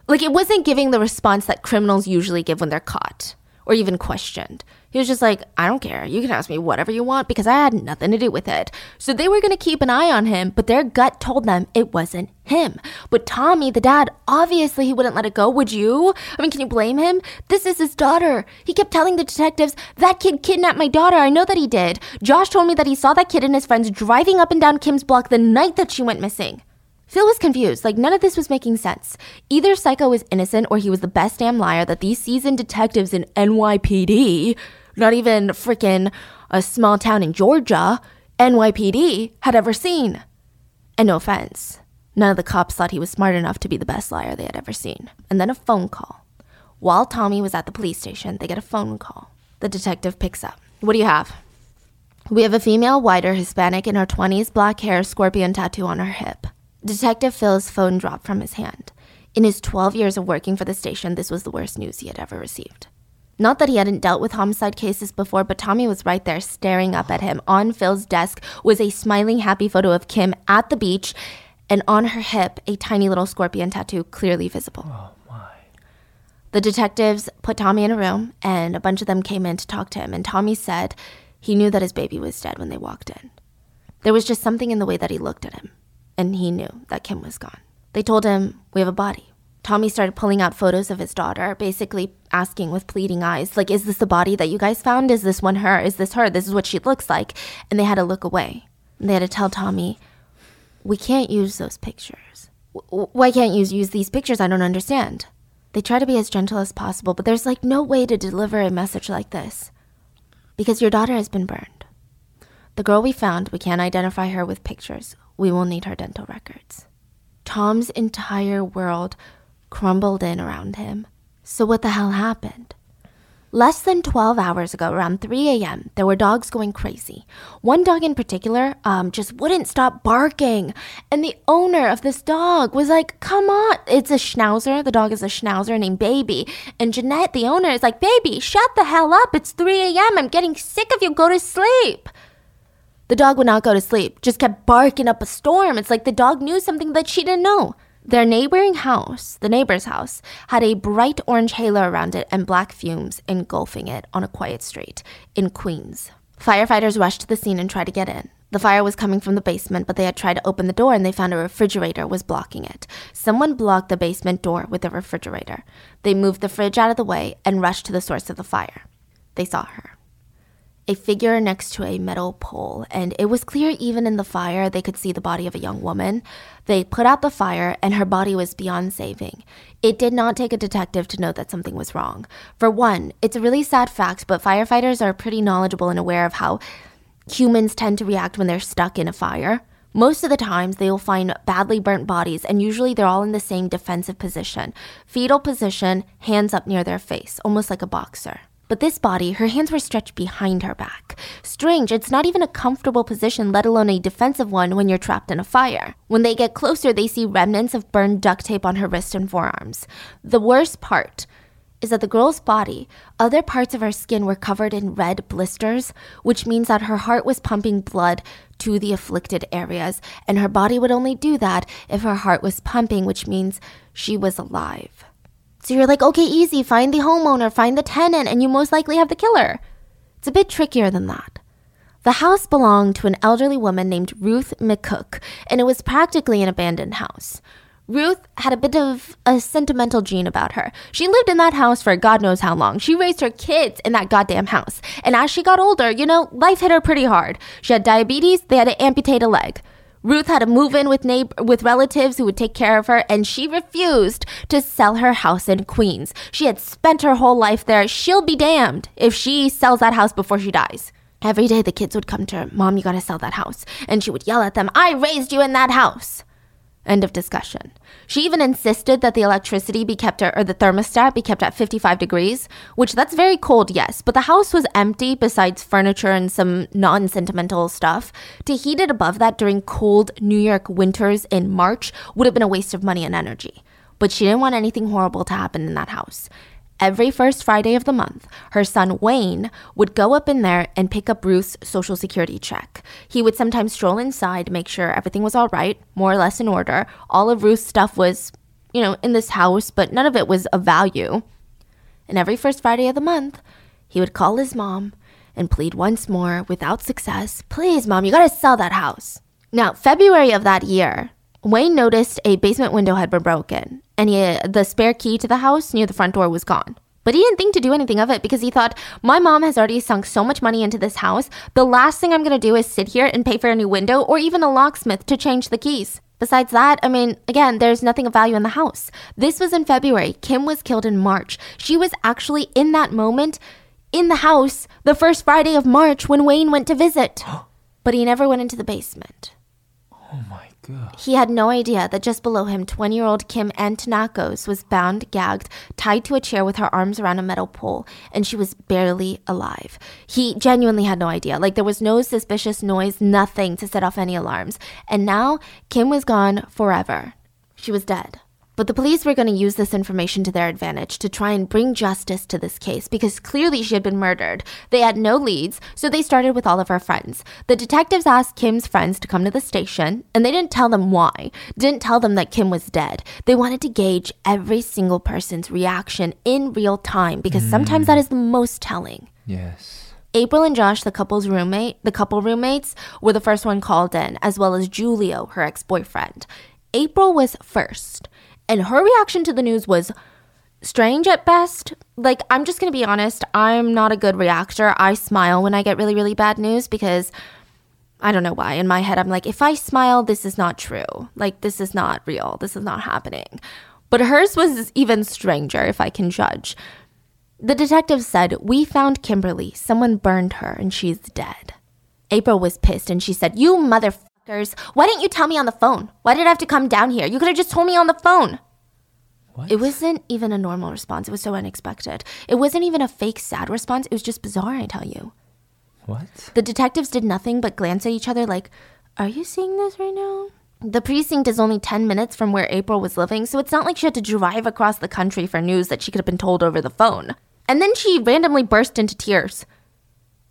like it wasn't giving the response that criminals usually give when they're caught or even questioned. He was just like, I don't care. You can ask me whatever you want because I had nothing to do with it. So they were going to keep an eye on him, but their gut told them it wasn't him. But Tommy, the dad, obviously he wouldn't let it go. Would you? I mean, can you blame him? This is his daughter. He kept telling the detectives, that kid kidnapped my daughter. I know that he did. Josh told me that he saw that kid and his friends driving up and down Kim's block the night that she went missing. Phil was confused. Like, none of this was making sense. Either Psycho was innocent or he was the best damn liar that these seasoned detectives in NYPD, not even freaking a small town in Georgia, NYPD, had ever seen. And no offense, none of the cops thought he was smart enough to be the best liar they had ever seen. And then a phone call. While Tommy was at the police station, they get a phone call. The detective picks up. What do you have? We have a female, whiter, Hispanic, in her 20s, black hair, scorpion tattoo on her hip. Detective Phil's phone dropped from his hand. In his 12 years of working for the station, this was the worst news he had ever received. Not that he hadn't dealt with homicide cases before, but Tommy was right there staring up at him. On Phil's desk was a smiling, happy photo of Kim at the beach, and on her hip, a tiny little scorpion tattoo clearly visible. Oh my. The detectives put Tommy in a room, and a bunch of them came in to talk to him. And Tommy said he knew that his baby was dead when they walked in. There was just something in the way that he looked at him and he knew that Kim was gone. They told him, We have a body. Tommy started pulling out photos of his daughter, basically asking with pleading eyes, like, Is this the body that you guys found? Is this one her? Is this her? This is what she looks like. And they had to look away. And they had to tell Tommy, We can't use those pictures. Why can't you use these pictures? I don't understand. They try to be as gentle as possible, but there's like no way to deliver a message like this. Because your daughter has been burned. The girl we found, we can't identify her with pictures we will need her dental records. Tom's entire world crumbled in around him. So, what the hell happened? Less than 12 hours ago, around 3 a.m., there were dogs going crazy. One dog in particular um, just wouldn't stop barking. And the owner of this dog was like, Come on. It's a schnauzer. The dog is a schnauzer named Baby. And Jeanette, the owner, is like, Baby, shut the hell up. It's 3 a.m. I'm getting sick of you. Go to sleep. The dog would not go to sleep, just kept barking up a storm. It's like the dog knew something that she didn't know. Their neighboring house, the neighbor's house, had a bright orange halo around it and black fumes engulfing it on a quiet street in Queens. Firefighters rushed to the scene and tried to get in. The fire was coming from the basement, but they had tried to open the door and they found a refrigerator was blocking it. Someone blocked the basement door with a refrigerator. They moved the fridge out of the way and rushed to the source of the fire. They saw her a figure next to a metal pole, and it was clear even in the fire they could see the body of a young woman. They put out the fire, and her body was beyond saving. It did not take a detective to know that something was wrong. For one, it's a really sad fact, but firefighters are pretty knowledgeable and aware of how humans tend to react when they're stuck in a fire. Most of the times, they will find badly burnt bodies, and usually they're all in the same defensive position fetal position, hands up near their face, almost like a boxer. But this body, her hands were stretched behind her back. Strange, it's not even a comfortable position, let alone a defensive one when you're trapped in a fire. When they get closer, they see remnants of burned duct tape on her wrist and forearms. The worst part is that the girl's body, other parts of her skin were covered in red blisters, which means that her heart was pumping blood to the afflicted areas, and her body would only do that if her heart was pumping, which means she was alive. So you're like, okay, easy, find the homeowner, find the tenant, and you most likely have the killer. It's a bit trickier than that. The house belonged to an elderly woman named Ruth McCook, and it was practically an abandoned house. Ruth had a bit of a sentimental gene about her. She lived in that house for God knows how long. She raised her kids in that goddamn house. And as she got older, you know, life hit her pretty hard. She had diabetes, they had to amputate a leg. Ruth had to move in with neighbor with relatives who would take care of her and she refused to sell her house in Queens. She had spent her whole life there. She'll be damned if she sells that house before she dies. Every day the kids would come to her, "Mom, you got to sell that house." And she would yell at them, "I raised you in that house." End of discussion. She even insisted that the electricity be kept at, or the thermostat be kept at 55 degrees, which that's very cold, yes, but the house was empty besides furniture and some non sentimental stuff. To heat it above that during cold New York winters in March would have been a waste of money and energy. But she didn't want anything horrible to happen in that house. Every first Friday of the month, her son Wayne would go up in there and pick up Ruth's social security check. He would sometimes stroll inside, make sure everything was all right, more or less in order. All of Ruth's stuff was, you know, in this house, but none of it was of value. And every first Friday of the month, he would call his mom and plead once more without success Please, mom, you gotta sell that house. Now, February of that year, Wayne noticed a basement window had been broken, and he, the spare key to the house near the front door was gone. But he didn't think to do anything of it because he thought, my mom has already sunk so much money into this house. The last thing I'm going to do is sit here and pay for a new window or even a locksmith to change the keys. Besides that, I mean, again, there's nothing of value in the house. This was in February. Kim was killed in March. She was actually in that moment in the house the first Friday of March when Wayne went to visit. but he never went into the basement. He had no idea that just below him, 20 year old Kim Antonakos was bound, gagged, tied to a chair with her arms around a metal pole, and she was barely alive. He genuinely had no idea. Like, there was no suspicious noise, nothing to set off any alarms. And now, Kim was gone forever. She was dead. But the police were going to use this information to their advantage to try and bring justice to this case because clearly she had been murdered. They had no leads, so they started with all of her friends. The detectives asked Kim's friends to come to the station, and they didn't tell them why, didn't tell them that Kim was dead. They wanted to gauge every single person's reaction in real time because mm. sometimes that is the most telling. Yes. April and Josh, the couple's roommate, the couple roommates, were the first one called in, as well as Julio, her ex-boyfriend. April was first. And her reaction to the news was strange at best. Like, I'm just gonna be honest, I'm not a good reactor. I smile when I get really, really bad news because I don't know why. In my head, I'm like, if I smile, this is not true. Like, this is not real. This is not happening. But hers was even stranger, if I can judge. The detective said, We found Kimberly. Someone burned her and she's dead. April was pissed and she said, You motherfucker why didn't you tell me on the phone? Why did I have to come down here? You could have just told me on the phone. What? It wasn't even a normal response. It was so unexpected. It wasn't even a fake sad response. It was just bizarre, I tell you. What? The detectives did nothing but glance at each other like, Are you seeing this right now? The precinct is only 10 minutes from where April was living, so it's not like she had to drive across the country for news that she could have been told over the phone. And then she randomly burst into tears.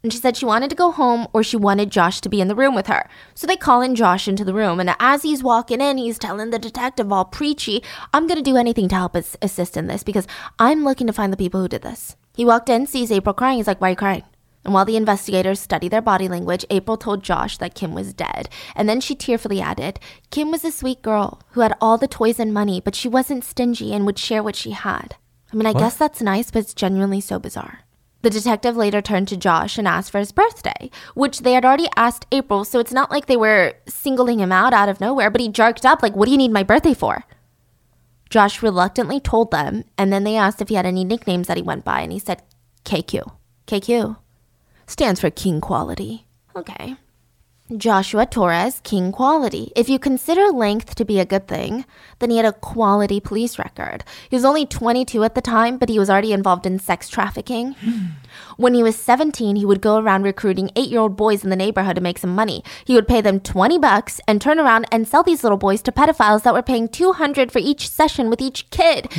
And she said she wanted to go home or she wanted Josh to be in the room with her. So they call in Josh into the room. And as he's walking in, he's telling the detective all preachy, I'm going to do anything to help us assist in this because I'm looking to find the people who did this. He walked in, sees April crying. He's like, Why are you crying? And while the investigators study their body language, April told Josh that Kim was dead. And then she tearfully added, Kim was a sweet girl who had all the toys and money, but she wasn't stingy and would share what she had. I mean, I what? guess that's nice, but it's genuinely so bizarre. The detective later turned to Josh and asked for his birthday, which they had already asked April, so it's not like they were singling him out out of nowhere, but he jerked up, like, What do you need my birthday for? Josh reluctantly told them, and then they asked if he had any nicknames that he went by, and he said KQ. KQ stands for King Quality. Okay. Joshua Torres, King Quality. If you consider length to be a good thing, then he had a quality police record. He was only 22 at the time, but he was already involved in sex trafficking. Hmm. when he was 17, he would go around recruiting eight year old boys in the neighborhood to make some money. He would pay them 20 bucks and turn around and sell these little boys to pedophiles that were paying 200 for each session with each kid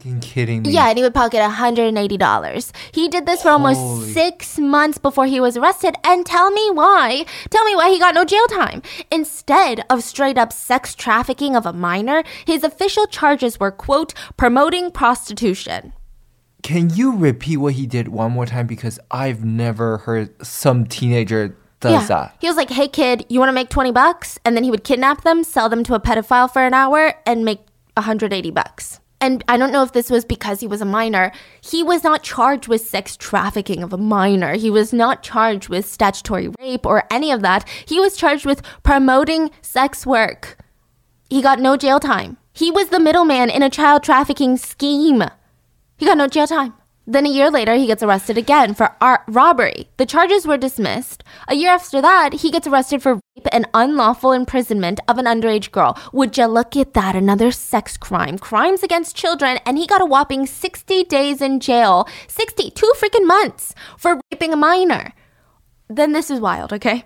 fucking kidding me? Yeah, and he would pocket $180. He did this for Holy. almost six months before he was arrested. And tell me why. Tell me why he got no jail time. Instead of straight up sex trafficking of a minor, his official charges were, quote, promoting prostitution. Can you repeat what he did one more time? Because I've never heard some teenager does yeah. that. He was like, hey kid, you want to make 20 bucks? And then he would kidnap them, sell them to a pedophile for an hour, and make 180 bucks and I don't know if this was because he was a minor, he was not charged with sex trafficking of a minor. He was not charged with statutory rape or any of that. He was charged with promoting sex work. He got no jail time. He was the middleman in a child trafficking scheme. He got no jail time. Then a year later, he gets arrested again for ar- robbery. The charges were dismissed. A year after that, he gets arrested for rape and unlawful imprisonment of an underage girl. Would you look at that? Another sex crime, crimes against children, and he got a whopping 60 days in jail. 60, two freaking months for raping a minor. Then this is wild, okay?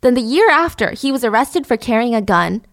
Then the year after, he was arrested for carrying a gun.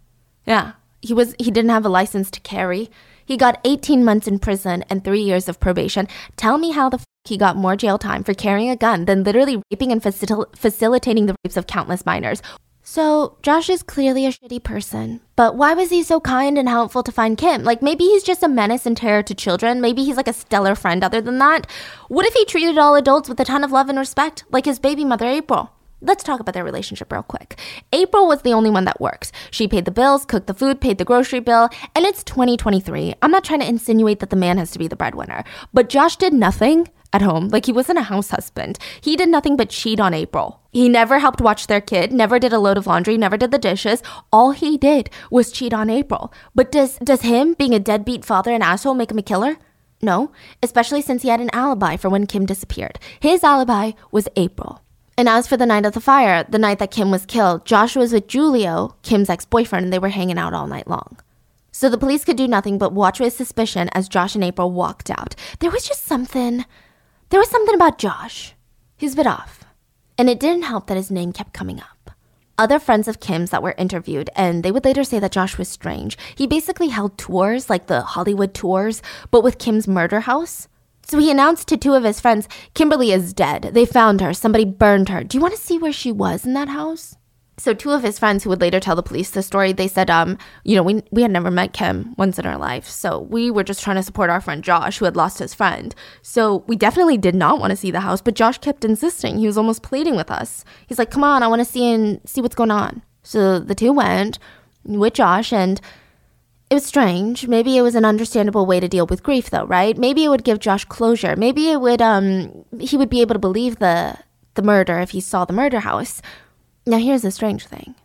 Yeah, he was he didn't have a license to carry. He got 18 months in prison and three years of probation. Tell me how the f- he got more jail time for carrying a gun than literally raping and facil- facilitating the rapes of countless minors. So, Josh is clearly a shitty person. But why was he so kind and helpful to find Kim? Like, maybe he's just a menace and terror to children. Maybe he's like a stellar friend other than that. What if he treated all adults with a ton of love and respect, like his baby mother, April? Let's talk about their relationship real quick. April was the only one that works. She paid the bills, cooked the food, paid the grocery bill, and it's 2023. I'm not trying to insinuate that the man has to be the breadwinner, but Josh did nothing at home. Like he wasn't a house husband. He did nothing but cheat on April. He never helped watch their kid, never did a load of laundry, never did the dishes. All he did was cheat on April. But does does him being a deadbeat father and asshole make him a killer? No, especially since he had an alibi for when Kim disappeared. His alibi was April. And as for the night of the fire, the night that Kim was killed, Josh was with Julio, Kim's ex boyfriend, and they were hanging out all night long. So the police could do nothing but watch with suspicion as Josh and April walked out. There was just something. There was something about Josh. He was a bit off. And it didn't help that his name kept coming up. Other friends of Kim's that were interviewed, and they would later say that Josh was strange. He basically held tours, like the Hollywood tours, but with Kim's murder house. So he announced to two of his friends, Kimberly is dead. They found her. Somebody burned her. Do you want to see where she was in that house? So two of his friends who would later tell the police the story, they said, um, you know, we, we had never met Kim once in our life. So we were just trying to support our friend Josh, who had lost his friend. So we definitely did not want to see the house, but Josh kept insisting. He was almost pleading with us. He's like, come on, I want to see and see what's going on. So the two went with Josh and it was strange. Maybe it was an understandable way to deal with grief though, right? Maybe it would give Josh closure. Maybe it would um he would be able to believe the the murder if he saw the murder house. Now here's the strange thing.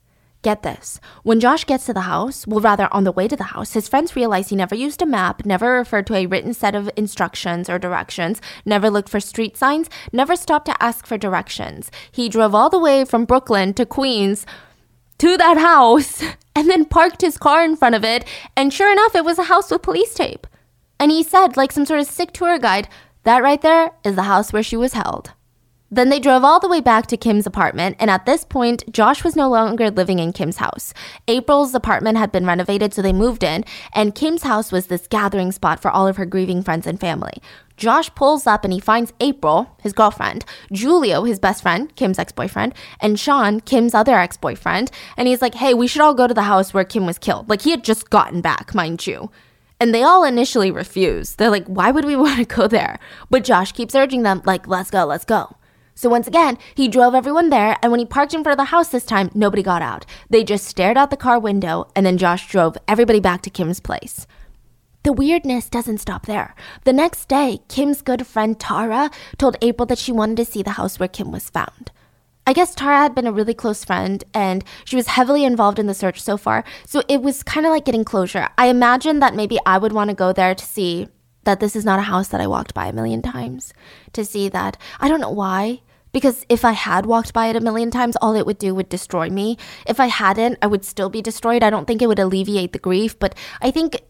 Get this. When Josh gets to the house, well rather on the way to the house, his friends realize he never used a map, never referred to a written set of instructions or directions, never looked for street signs, never stopped to ask for directions. He drove all the way from Brooklyn to Queens to that house and then parked his car in front of it. And sure enough, it was a house with police tape. And he said, like some sort of sick tour guide, that right there is the house where she was held. Then they drove all the way back to Kim's apartment, and at this point, Josh was no longer living in Kim's house. April's apartment had been renovated, so they moved in, and Kim's house was this gathering spot for all of her grieving friends and family. Josh pulls up and he finds April, his girlfriend, Julio, his best friend, Kim's ex boyfriend, and Sean, Kim's other ex boyfriend. And he's like, hey, we should all go to the house where Kim was killed. Like, he had just gotten back, mind you. And they all initially refuse. They're like, why would we want to go there? But Josh keeps urging them, like, let's go, let's go. So once again, he drove everyone there, and when he parked in front of the house this time, nobody got out. They just stared out the car window, and then Josh drove everybody back to Kim's place. The weirdness doesn't stop there. The next day, Kim's good friend Tara told April that she wanted to see the house where Kim was found. I guess Tara had been a really close friend and she was heavily involved in the search so far, so it was kind of like getting closure. I imagine that maybe I would want to go there to see that this is not a house that I walked by a million times, to see that I don't know why, because if I had walked by it a million times, all it would do would destroy me. If I hadn't, I would still be destroyed. I don't think it would alleviate the grief, but I think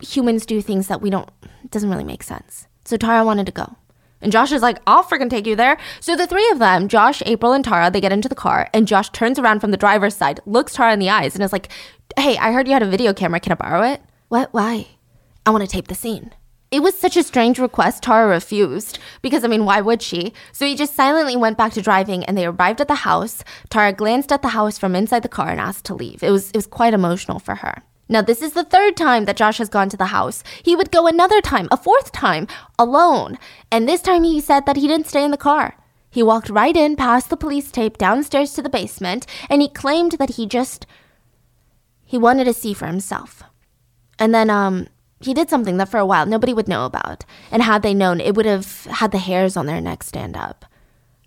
humans do things that we don't, doesn't really make sense. So Tara wanted to go. And Josh is like, I'll freaking take you there. So the three of them, Josh, April, and Tara, they get into the car, and Josh turns around from the driver's side, looks Tara in the eyes, and is like, Hey, I heard you had a video camera. Can I borrow it? What? Why? I want to tape the scene. It was such a strange request, Tara refused, because I mean, why would she? So he just silently went back to driving and they arrived at the house. Tara glanced at the house from inside the car and asked to leave. It was, it was quite emotional for her. Now, this is the third time that Josh has gone to the house. He would go another time, a fourth time, alone. And this time he said that he didn't stay in the car. He walked right in past the police tape downstairs to the basement and he claimed that he just. he wanted to see for himself. And then, um, he did something that for a while nobody would know about, and had they known, it would have had the hairs on their necks stand up.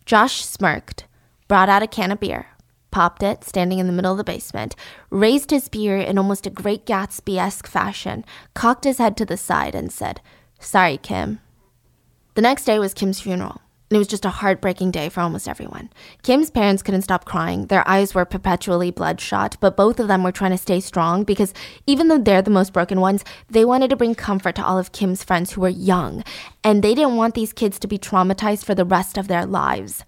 Josh smirked, brought out a can of beer, popped it, standing in the middle of the basement, raised his beer in almost a great Gatsby esque fashion, cocked his head to the side, and said, Sorry, Kim. The next day was Kim's funeral. And it was just a heartbreaking day for almost everyone. Kim's parents couldn't stop crying. Their eyes were perpetually bloodshot, but both of them were trying to stay strong because even though they're the most broken ones, they wanted to bring comfort to all of Kim's friends who were young. And they didn't want these kids to be traumatized for the rest of their lives.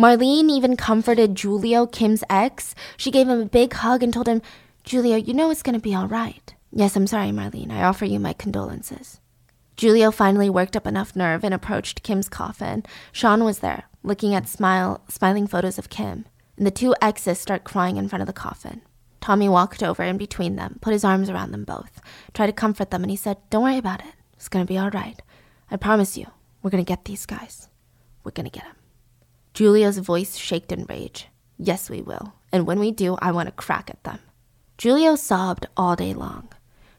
Marlene even comforted Julio, Kim's ex. She gave him a big hug and told him, Julio, you know it's going to be all right. Yes, I'm sorry, Marlene. I offer you my condolences. Julio finally worked up enough nerve and approached Kim's coffin. Sean was there, looking at smile, smiling photos of Kim, and the two exes start crying in front of the coffin. Tommy walked over in between them, put his arms around them both, tried to comfort them, and he said, Don't worry about it. It's going to be all right. I promise you, we're going to get these guys. We're going to get them. Julio's voice shook in rage. Yes, we will. And when we do, I want to crack at them. Julio sobbed all day long.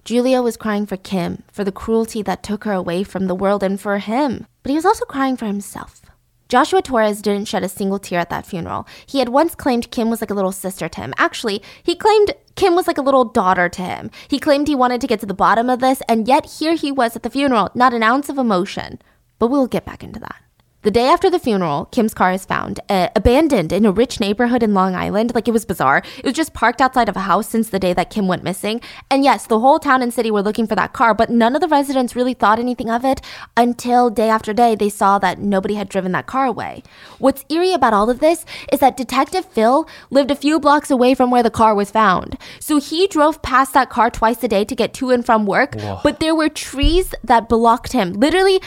Julio was crying for Kim, for the cruelty that took her away from the world, and for him. But he was also crying for himself. Joshua Torres didn't shed a single tear at that funeral. He had once claimed Kim was like a little sister to him. Actually, he claimed Kim was like a little daughter to him. He claimed he wanted to get to the bottom of this, and yet here he was at the funeral, not an ounce of emotion. But we'll get back into that. The day after the funeral, Kim's car is found uh, abandoned in a rich neighborhood in Long Island. Like it was bizarre. It was just parked outside of a house since the day that Kim went missing. And yes, the whole town and city were looking for that car, but none of the residents really thought anything of it until day after day they saw that nobody had driven that car away. What's eerie about all of this is that Detective Phil lived a few blocks away from where the car was found. So he drove past that car twice a day to get to and from work, Whoa. but there were trees that blocked him. Literally,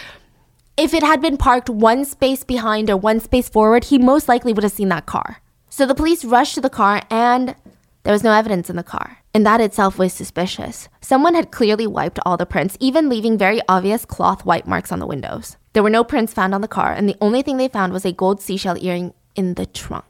if it had been parked one space behind or one space forward, he most likely would have seen that car. So the police rushed to the car and there was no evidence in the car. And that itself was suspicious. Someone had clearly wiped all the prints, even leaving very obvious cloth white marks on the windows. There were no prints found on the car, and the only thing they found was a gold seashell earring in the trunk.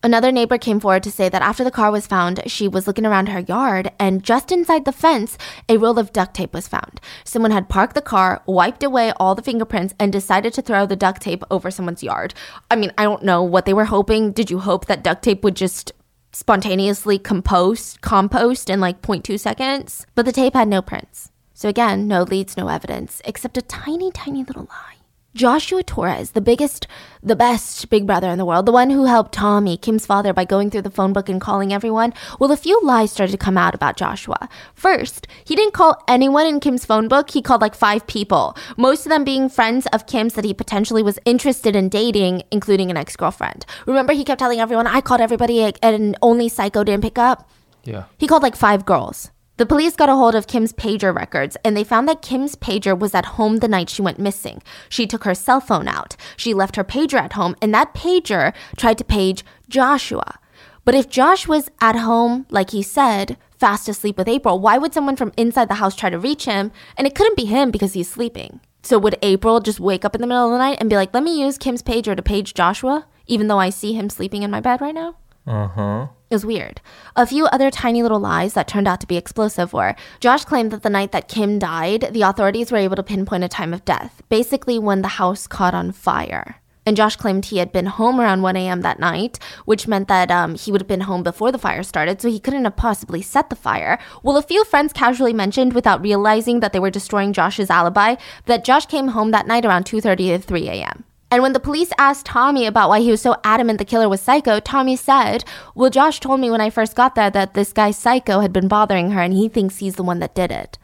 Another neighbor came forward to say that after the car was found, she was looking around her yard and just inside the fence, a roll of duct tape was found. Someone had parked the car, wiped away all the fingerprints, and decided to throw the duct tape over someone's yard. I mean, I don't know what they were hoping. Did you hope that duct tape would just spontaneously compost, compost in like 0.2 seconds? But the tape had no prints. So again, no leads, no evidence, except a tiny, tiny little lie. Joshua Torres, the biggest, the best big brother in the world, the one who helped Tommy, Kim's father, by going through the phone book and calling everyone, well, a few lies started to come out about Joshua. First, he didn't call anyone in Kim's phone book, he called like five people, most of them being friends of Kim's that he potentially was interested in dating, including an ex girlfriend. Remember, he kept telling everyone, I called everybody, and only Psycho didn't pick up? Yeah. He called like five girls. The police got a hold of Kim's pager records and they found that Kim's pager was at home the night she went missing. She took her cell phone out. She left her pager at home and that pager tried to page Joshua. But if Josh was at home, like he said, fast asleep with April, why would someone from inside the house try to reach him? And it couldn't be him because he's sleeping. So would April just wake up in the middle of the night and be like, let me use Kim's pager to page Joshua, even though I see him sleeping in my bed right now? Uh huh. It was weird. A few other tiny little lies that turned out to be explosive were Josh claimed that the night that Kim died, the authorities were able to pinpoint a time of death, basically when the house caught on fire. And Josh claimed he had been home around 1 a.m. that night, which meant that um, he would have been home before the fire started, so he couldn't have possibly set the fire. Well, a few friends casually mentioned, without realizing that they were destroying Josh's alibi, that Josh came home that night around 2:30 to 3 a.m. And when the police asked Tommy about why he was so adamant the killer was Psycho, Tommy said, Well, Josh told me when I first got there that this guy Psycho had been bothering her and he thinks he's the one that did it.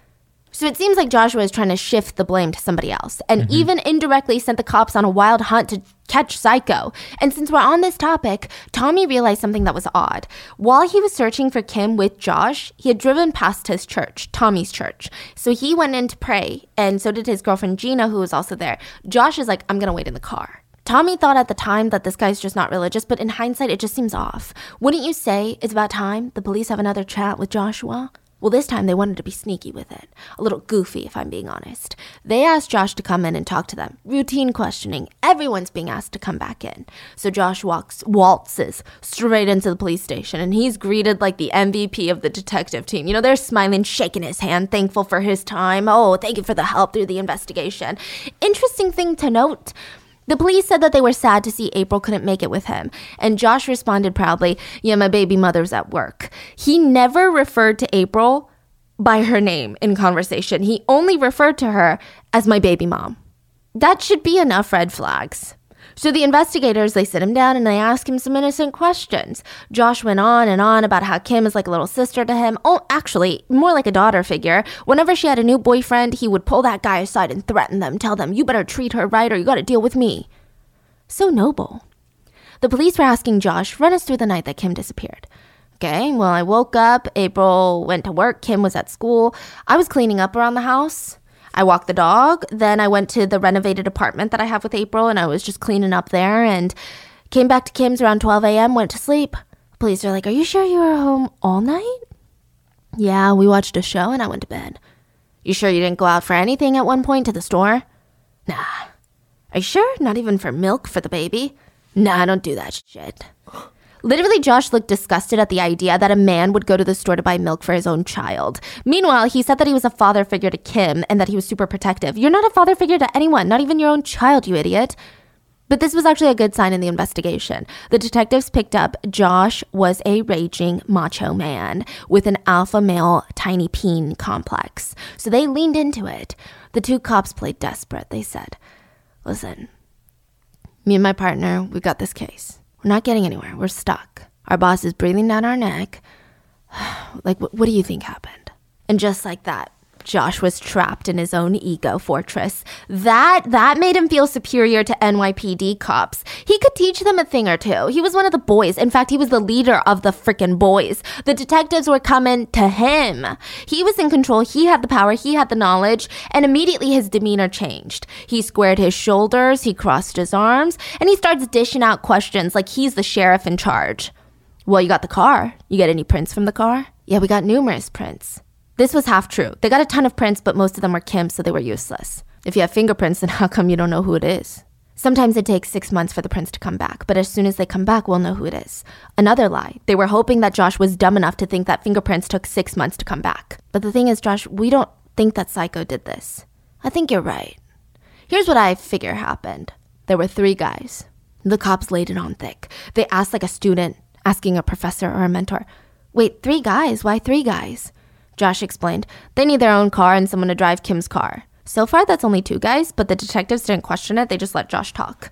So it seems like Joshua is trying to shift the blame to somebody else and mm-hmm. even indirectly sent the cops on a wild hunt to catch Psycho. And since we're on this topic, Tommy realized something that was odd. While he was searching for Kim with Josh, he had driven past his church, Tommy's church. So he went in to pray, and so did his girlfriend Gina, who was also there. Josh is like, I'm gonna wait in the car. Tommy thought at the time that this guy's just not religious, but in hindsight, it just seems off. Wouldn't you say it's about time the police have another chat with Joshua? Well, this time they wanted to be sneaky with it. A little goofy, if I'm being honest. They asked Josh to come in and talk to them. Routine questioning. Everyone's being asked to come back in. So Josh walks, waltzes straight into the police station and he's greeted like the MVP of the detective team. You know, they're smiling, shaking his hand, thankful for his time. Oh, thank you for the help through the investigation. Interesting thing to note the police said that they were sad to see April couldn't make it with him, and Josh responded proudly, Yeah, my baby mother's at work. He never referred to April by her name in conversation. He only referred to her as my baby mom. That should be enough red flags. So the investigators, they sit him down and they ask him some innocent questions. Josh went on and on about how Kim is like a little sister to him. Oh, actually, more like a daughter figure. Whenever she had a new boyfriend, he would pull that guy aside and threaten them, tell them, you better treat her right or you gotta deal with me. So noble. The police were asking Josh, run us through the night that Kim disappeared. Okay, well, I woke up, April went to work, Kim was at school. I was cleaning up around the house. I walked the dog. Then I went to the renovated apartment that I have with April and I was just cleaning up there and came back to Kim's around 12 a.m., went to sleep. Police are like, Are you sure you were home all night? Yeah, we watched a show and I went to bed. You sure you didn't go out for anything at one point to the store? Nah. Are you sure? Not even for milk for the baby? Nah, I don't do that shit. Literally, Josh looked disgusted at the idea that a man would go to the store to buy milk for his own child. Meanwhile, he said that he was a father figure to Kim and that he was super protective. You're not a father figure to anyone, not even your own child, you idiot. But this was actually a good sign in the investigation. The detectives picked up Josh was a raging macho man with an alpha male tiny peen complex. So they leaned into it. The two cops played desperate. They said, Listen, me and my partner, we've got this case. We're not getting anywhere. We're stuck. Our boss is breathing down our neck. like, what, what do you think happened? And just like that, Josh was trapped in his own ego fortress. That that made him feel superior to NYPD cops. He could teach them a thing or two. He was one of the boys. In fact, he was the leader of the frickin' boys. The detectives were coming to him. He was in control. He had the power. He had the knowledge. And immediately his demeanor changed. He squared his shoulders, he crossed his arms, and he starts dishing out questions like he's the sheriff in charge. Well, you got the car. You get any prints from the car? Yeah, we got numerous prints. This was half true. They got a ton of prints, but most of them were Kim, so they were useless. If you have fingerprints, then how come you don't know who it is? Sometimes it takes six months for the prints to come back, but as soon as they come back, we'll know who it is. Another lie. They were hoping that Josh was dumb enough to think that fingerprints took six months to come back. But the thing is, Josh, we don't think that Psycho did this. I think you're right. Here's what I figure happened there were three guys. The cops laid it on thick. They asked like a student asking a professor or a mentor, Wait, three guys? Why three guys? Josh explained. They need their own car and someone to drive Kim's car. So far, that's only two guys, but the detectives didn't question it, they just let Josh talk.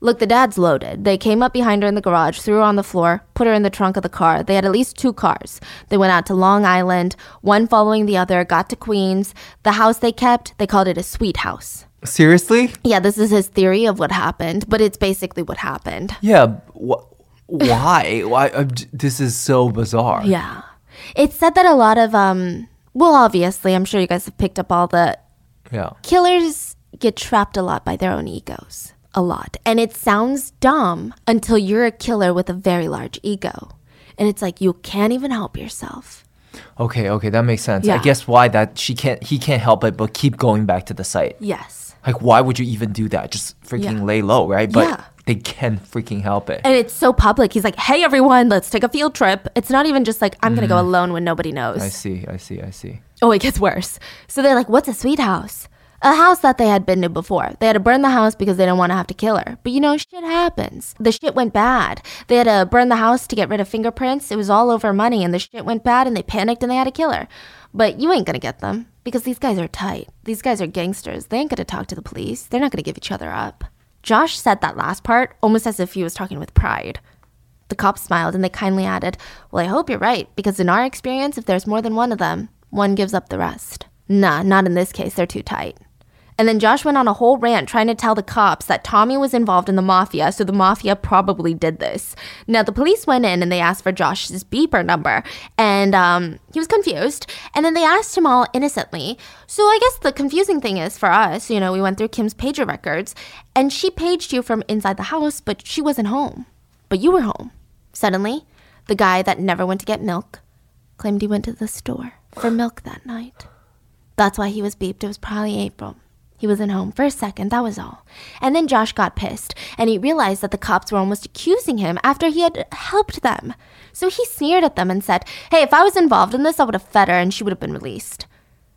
Look, the dad's loaded. They came up behind her in the garage, threw her on the floor, put her in the trunk of the car. They had at least two cars. They went out to Long Island, one following the other, got to Queens. The house they kept, they called it a sweet house. Seriously? Yeah, this is his theory of what happened, but it's basically what happened. Yeah. Wh- why? why? Uh, this is so bizarre. Yeah. It's said that a lot of um well obviously I'm sure you guys have picked up all the Yeah. killers get trapped a lot by their own egos. A lot. And it sounds dumb until you're a killer with a very large ego. And it's like you can't even help yourself. Okay. Okay. That makes sense. I guess why that she can't. He can't help it, but keep going back to the site. Yes. Like, why would you even do that? Just freaking Yeah. lay low, right? But Yeah. they can't freaking help it. And it's so public. He's like, "Hey everyone, let's take a field trip." It's not even just like I'm going to go mm-hmm. alone when nobody knows. I see. I see. I see. Oh, it gets worse. So they're like, what's a sweet house? A house that they had been to before. They had to burn the house because they didn't want to have to kill her. But you know, shit happens. The shit went bad. They had to burn the house to get rid of fingerprints. It was all over money, and the shit went bad, and they panicked and they had to kill her. But you ain't gonna get them because these guys are tight. These guys are gangsters. They ain't gonna talk to the police. They're not gonna give each other up. Josh said that last part almost as if he was talking with pride. The cops smiled and they kindly added, Well, I hope you're right, because in our experience, if there's more than one of them, one gives up the rest. Nah, not in this case, they're too tight. And then Josh went on a whole rant trying to tell the cops that Tommy was involved in the mafia, so the mafia probably did this. Now, the police went in and they asked for Josh's beeper number, and um, he was confused. And then they asked him all innocently. So I guess the confusing thing is for us, you know, we went through Kim's pager records, and she paged you from inside the house, but she wasn't home. But you were home. Suddenly, the guy that never went to get milk claimed he went to the store for milk that night. That's why he was beeped. It was probably April. He wasn't home for a second, that was all. And then Josh got pissed, and he realized that the cops were almost accusing him after he had helped them. So he sneered at them and said, Hey, if I was involved in this, I would have fed her and she would have been released.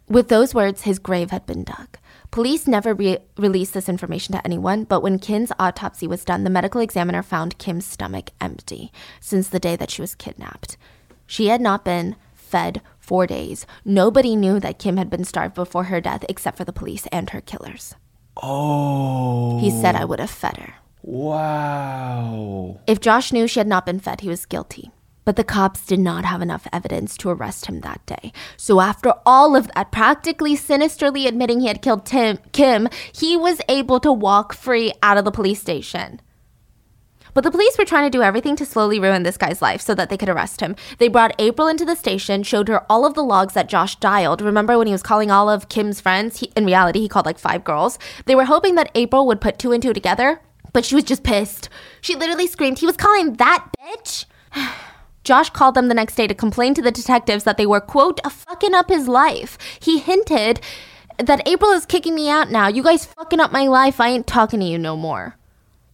With those words, his grave had been dug. Police never re- released this information to anyone, but when Kim's autopsy was done, the medical examiner found Kim's stomach empty since the day that she was kidnapped. She had not been fed for days. Nobody knew that Kim had been starved before her death except for the police and her killers. Oh. He said I would have fed her. Wow. If Josh knew she had not been fed, he was guilty. But the cops did not have enough evidence to arrest him that day. So after all of that, practically sinisterly admitting he had killed Tim, Kim, he was able to walk free out of the police station. But the police were trying to do everything to slowly ruin this guy's life so that they could arrest him. They brought April into the station, showed her all of the logs that Josh dialed. Remember when he was calling all of Kim's friends? He, in reality, he called like five girls. They were hoping that April would put two and two together, but she was just pissed. She literally screamed, He was calling that bitch? Josh called them the next day to complain to the detectives that they were, quote, fucking up his life. He hinted that April is kicking me out now. You guys fucking up my life. I ain't talking to you no more.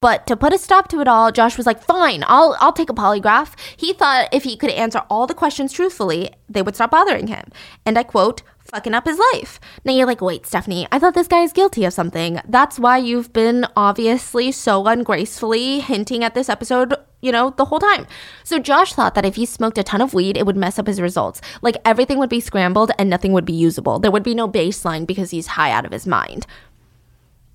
But to put a stop to it all, Josh was like, "Fine, I'll I'll take a polygraph." He thought if he could answer all the questions truthfully, they would stop bothering him. And I quote, "fucking up his life." Now you're like, "Wait, Stephanie, I thought this guy is guilty of something." That's why you've been obviously so ungracefully hinting at this episode you know, the whole time. So Josh thought that if he smoked a ton of weed, it would mess up his results. Like everything would be scrambled and nothing would be usable. There would be no baseline because he's high out of his mind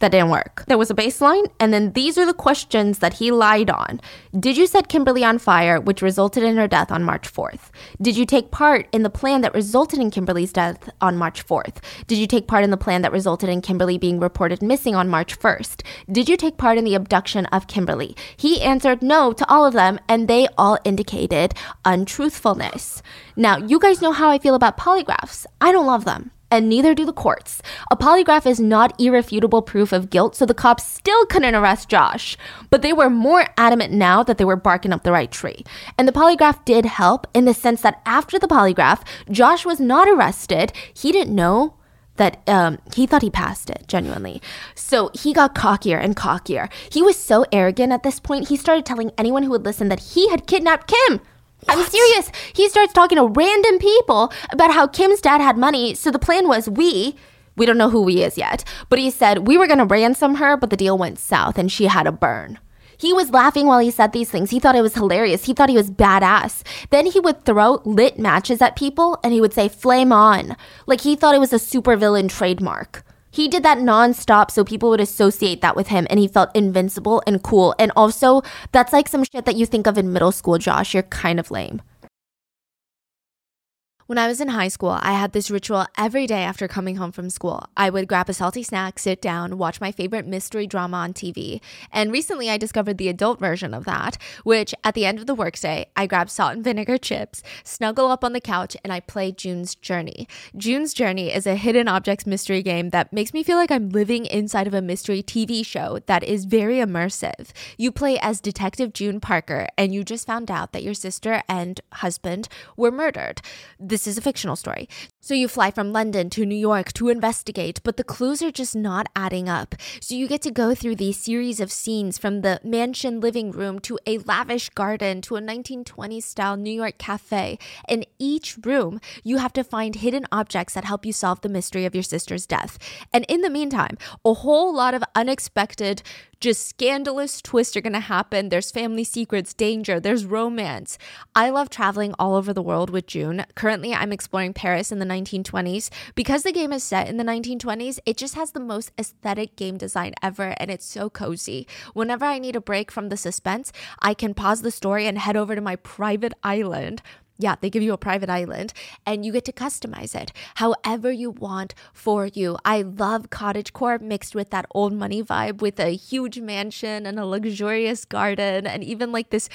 that didn't work. There was a baseline, and then these are the questions that he lied on. Did you set Kimberly on fire, which resulted in her death on March 4th? Did you take part in the plan that resulted in Kimberly's death on March 4th? Did you take part in the plan that resulted in Kimberly being reported missing on March 1st? Did you take part in the abduction of Kimberly? He answered no to all of them, and they all indicated untruthfulness. Now, you guys know how I feel about polygraphs. I don't love them and neither do the courts. A polygraph is not irrefutable proof of guilt, so the cops still couldn't arrest Josh. But they were more adamant now that they were barking up the right tree. And the polygraph did help in the sense that after the polygraph, Josh was not arrested. He didn't know that um, he thought he passed it genuinely. So he got cockier and cockier. He was so arrogant at this point, he started telling anyone who would listen that he had kidnapped Kim. What? I'm serious. He starts talking to random people about how Kim's dad had money. So the plan was we, we don't know who we is yet, but he said we were going to ransom her, but the deal went south and she had a burn. He was laughing while he said these things. He thought it was hilarious. He thought he was badass. Then he would throw lit matches at people and he would say, flame on. Like he thought it was a supervillain trademark. He did that nonstop so people would associate that with him and he felt invincible and cool. And also, that's like some shit that you think of in middle school, Josh. You're kind of lame. When I was in high school, I had this ritual every day after coming home from school. I would grab a salty snack, sit down, watch my favorite mystery drama on TV. And recently I discovered the adult version of that, which at the end of the workday, I grab salt and vinegar chips, snuggle up on the couch, and I play June's Journey. June's Journey is a hidden objects mystery game that makes me feel like I'm living inside of a mystery TV show that is very immersive. You play as Detective June Parker, and you just found out that your sister and husband were murdered. This this is a fictional story. So you fly from London to New York to investigate, but the clues are just not adding up. So you get to go through these series of scenes from the mansion living room to a lavish garden to a 1920s style New York cafe. In each room, you have to find hidden objects that help you solve the mystery of your sister's death. And in the meantime, a whole lot of unexpected just scandalous twists are going to happen. There's family secrets, danger, there's romance. I love traveling all over the world with June. Currently, I'm exploring Paris in the 1920s. Because the game is set in the 1920s, it just has the most aesthetic game design ever and it's so cozy. Whenever I need a break from the suspense, I can pause the story and head over to my private island yeah, they give you a private island and you get to customize it however you want for you. I love cottage core mixed with that old money vibe with a huge mansion and a luxurious garden and even like this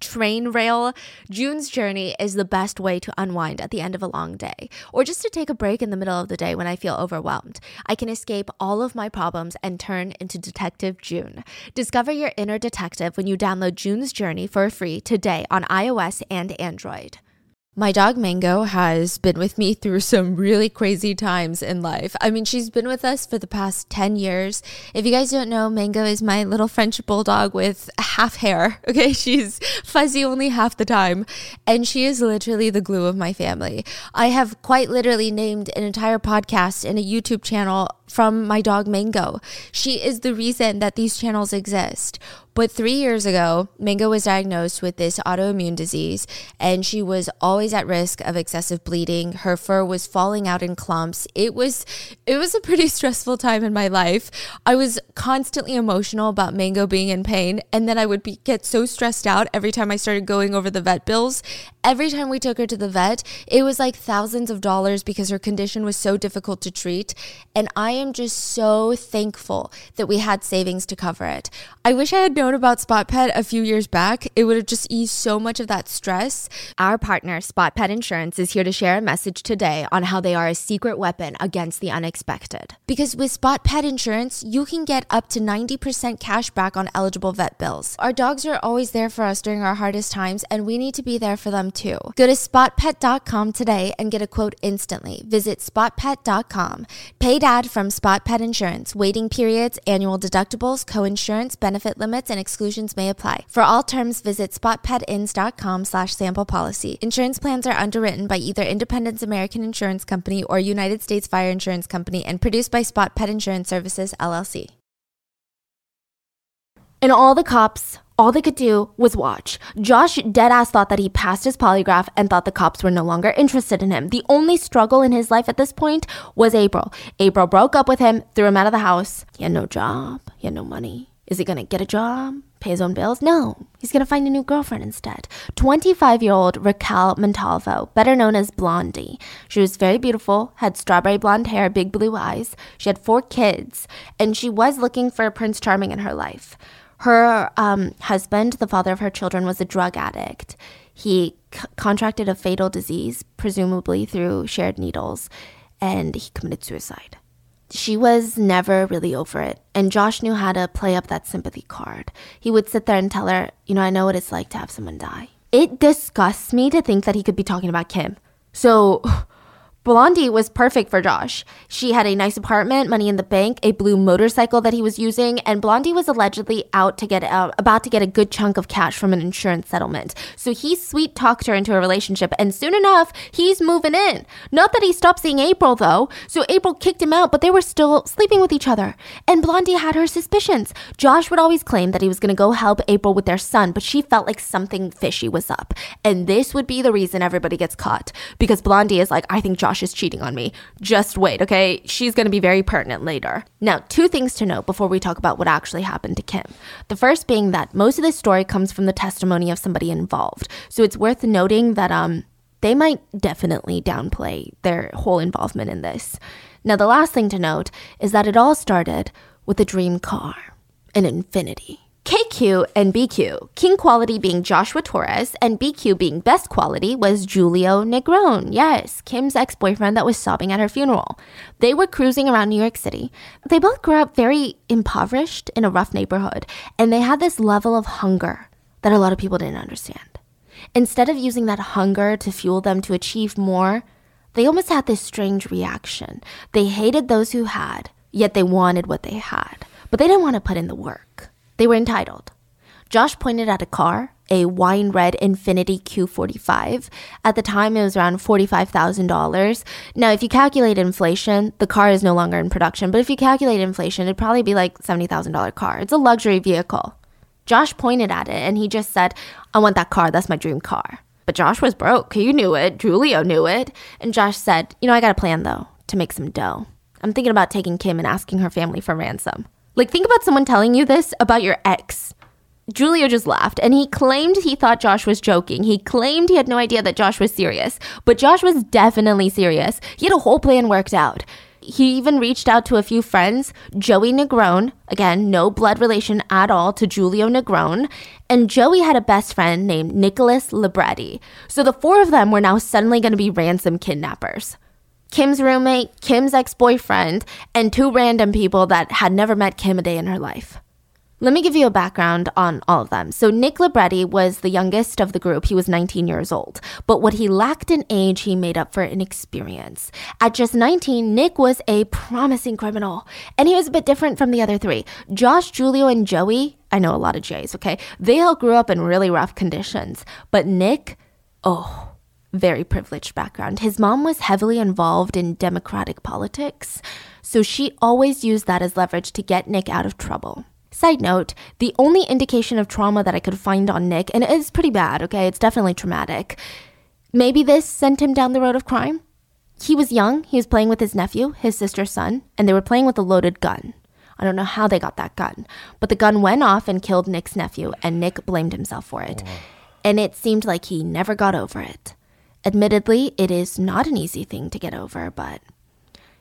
train rail. June's journey is the best way to unwind at the end of a long day or just to take a break in the middle of the day when I feel overwhelmed. I can escape all of my problems and turn into Detective June. Discover your inner detective when you download June's Journey for free today on iOS and Android. My dog Mango has been with me through some really crazy times in life. I mean, she's been with us for the past 10 years. If you guys don't know, Mango is my little French bulldog with half hair. Okay, she's fuzzy only half the time, and she is literally the glue of my family. I have quite literally named an entire podcast and a YouTube channel from my dog Mango. She is the reason that these channels exist. But three years ago, Mango was diagnosed with this autoimmune disease, and she was always at risk of excessive bleeding. Her fur was falling out in clumps. It was it was a pretty stressful time in my life. I was constantly emotional about Mango being in pain, and then I would be, get so stressed out every time I started going over the vet bills. Every time we took her to the vet, it was like thousands of dollars because her condition was so difficult to treat. And I am just so thankful that we had savings to cover it. I wish I had known about Spot Pet a few years back. It would have just eased so much of that stress. Our partner, Spot Pet Insurance, is here to share a message today on how they are a secret weapon against the unexpected. Because with Spot Pet Insurance, you can get up to 90% cash back on eligible vet bills. Our dogs are always there for us during our hardest times, and we need to be there for them too. Go to spotpet.com today and get a quote instantly. Visit spotpet.com. Paid ad from Spot Pet Insurance. Waiting periods, annual deductibles, co-insurance, benefit limits, and exclusions may apply. For all terms, visit spotpetins.com slash sample policy. Insurance plans are underwritten by either Independence American Insurance Company or United States Fire Insurance Company and produced by Spot Pet Insurance Services, LLC. And all the cops all they could do was watch. Josh deadass thought that he passed his polygraph and thought the cops were no longer interested in him. The only struggle in his life at this point was April. April broke up with him, threw him out of the house. He had no job, he had no money. Is he gonna get a job? Pay his own bills? No, he's gonna find a new girlfriend instead. 25 year old Raquel Montalvo, better known as Blondie. She was very beautiful, had strawberry blonde hair, big blue eyes. She had four kids, and she was looking for a Prince Charming in her life. Her um, husband, the father of her children, was a drug addict. He c- contracted a fatal disease, presumably through shared needles, and he committed suicide. She was never really over it, and Josh knew how to play up that sympathy card. He would sit there and tell her, You know, I know what it's like to have someone die. It disgusts me to think that he could be talking about Kim. So, Blondie was perfect for Josh. She had a nice apartment, money in the bank, a blue motorcycle that he was using, and Blondie was allegedly out to get out, about to get a good chunk of cash from an insurance settlement. So he sweet talked her into a relationship, and soon enough, he's moving in. Not that he stopped seeing April though. So April kicked him out, but they were still sleeping with each other. And Blondie had her suspicions. Josh would always claim that he was going to go help April with their son, but she felt like something fishy was up. And this would be the reason everybody gets caught because Blondie is like, I think Josh Josh is cheating on me. Just wait, okay? She's gonna be very pertinent later. Now, two things to note before we talk about what actually happened to Kim. The first being that most of this story comes from the testimony of somebody involved. So it's worth noting that um they might definitely downplay their whole involvement in this. Now, the last thing to note is that it all started with a dream car, an Infiniti. KQ and BQ, king quality being Joshua Torres and BQ being best quality was Julio Negron. Yes, Kim's ex boyfriend that was sobbing at her funeral. They were cruising around New York City. They both grew up very impoverished in a rough neighborhood, and they had this level of hunger that a lot of people didn't understand. Instead of using that hunger to fuel them to achieve more, they almost had this strange reaction. They hated those who had, yet they wanted what they had, but they didn't want to put in the work. They were entitled. Josh pointed at a car, a wine red Infiniti Q45. At the time, it was around $45,000. Now, if you calculate inflation, the car is no longer in production, but if you calculate inflation, it'd probably be like $70,000 car. It's a luxury vehicle. Josh pointed at it and he just said, I want that car. That's my dream car. But Josh was broke. You knew it. Julio knew it. And Josh said, You know, I got a plan though to make some dough. I'm thinking about taking Kim and asking her family for ransom. Like, think about someone telling you this about your ex. Julio just laughed and he claimed he thought Josh was joking. He claimed he had no idea that Josh was serious, but Josh was definitely serious. He had a whole plan worked out. He even reached out to a few friends, Joey Negron, again, no blood relation at all to Julio Negron, and Joey had a best friend named Nicholas Libretti. So the four of them were now suddenly going to be ransom kidnappers. Kim's roommate, Kim's ex boyfriend, and two random people that had never met Kim a day in her life. Let me give you a background on all of them. So, Nick Libretti was the youngest of the group. He was 19 years old. But what he lacked in age, he made up for in experience. At just 19, Nick was a promising criminal. And he was a bit different from the other three. Josh, Julio, and Joey, I know a lot of J's, okay? They all grew up in really rough conditions. But Nick, oh, very privileged background. His mom was heavily involved in Democratic politics, so she always used that as leverage to get Nick out of trouble. Side note, the only indication of trauma that I could find on Nick, and it's pretty bad, okay? It's definitely traumatic. Maybe this sent him down the road of crime? He was young, he was playing with his nephew, his sister's son, and they were playing with a loaded gun. I don't know how they got that gun, but the gun went off and killed Nick's nephew, and Nick blamed himself for it. Oh, and it seemed like he never got over it. Admittedly, it is not an easy thing to get over, but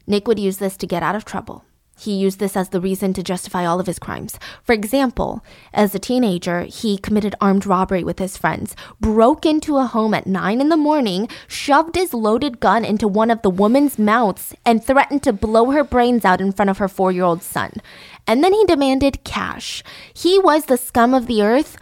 Nick would use this to get out of trouble. He used this as the reason to justify all of his crimes. For example, as a teenager, he committed armed robbery with his friends, broke into a home at 9 in the morning, shoved his loaded gun into one of the woman's mouths, and threatened to blow her brains out in front of her four year old son. And then he demanded cash. He was the scum of the earth,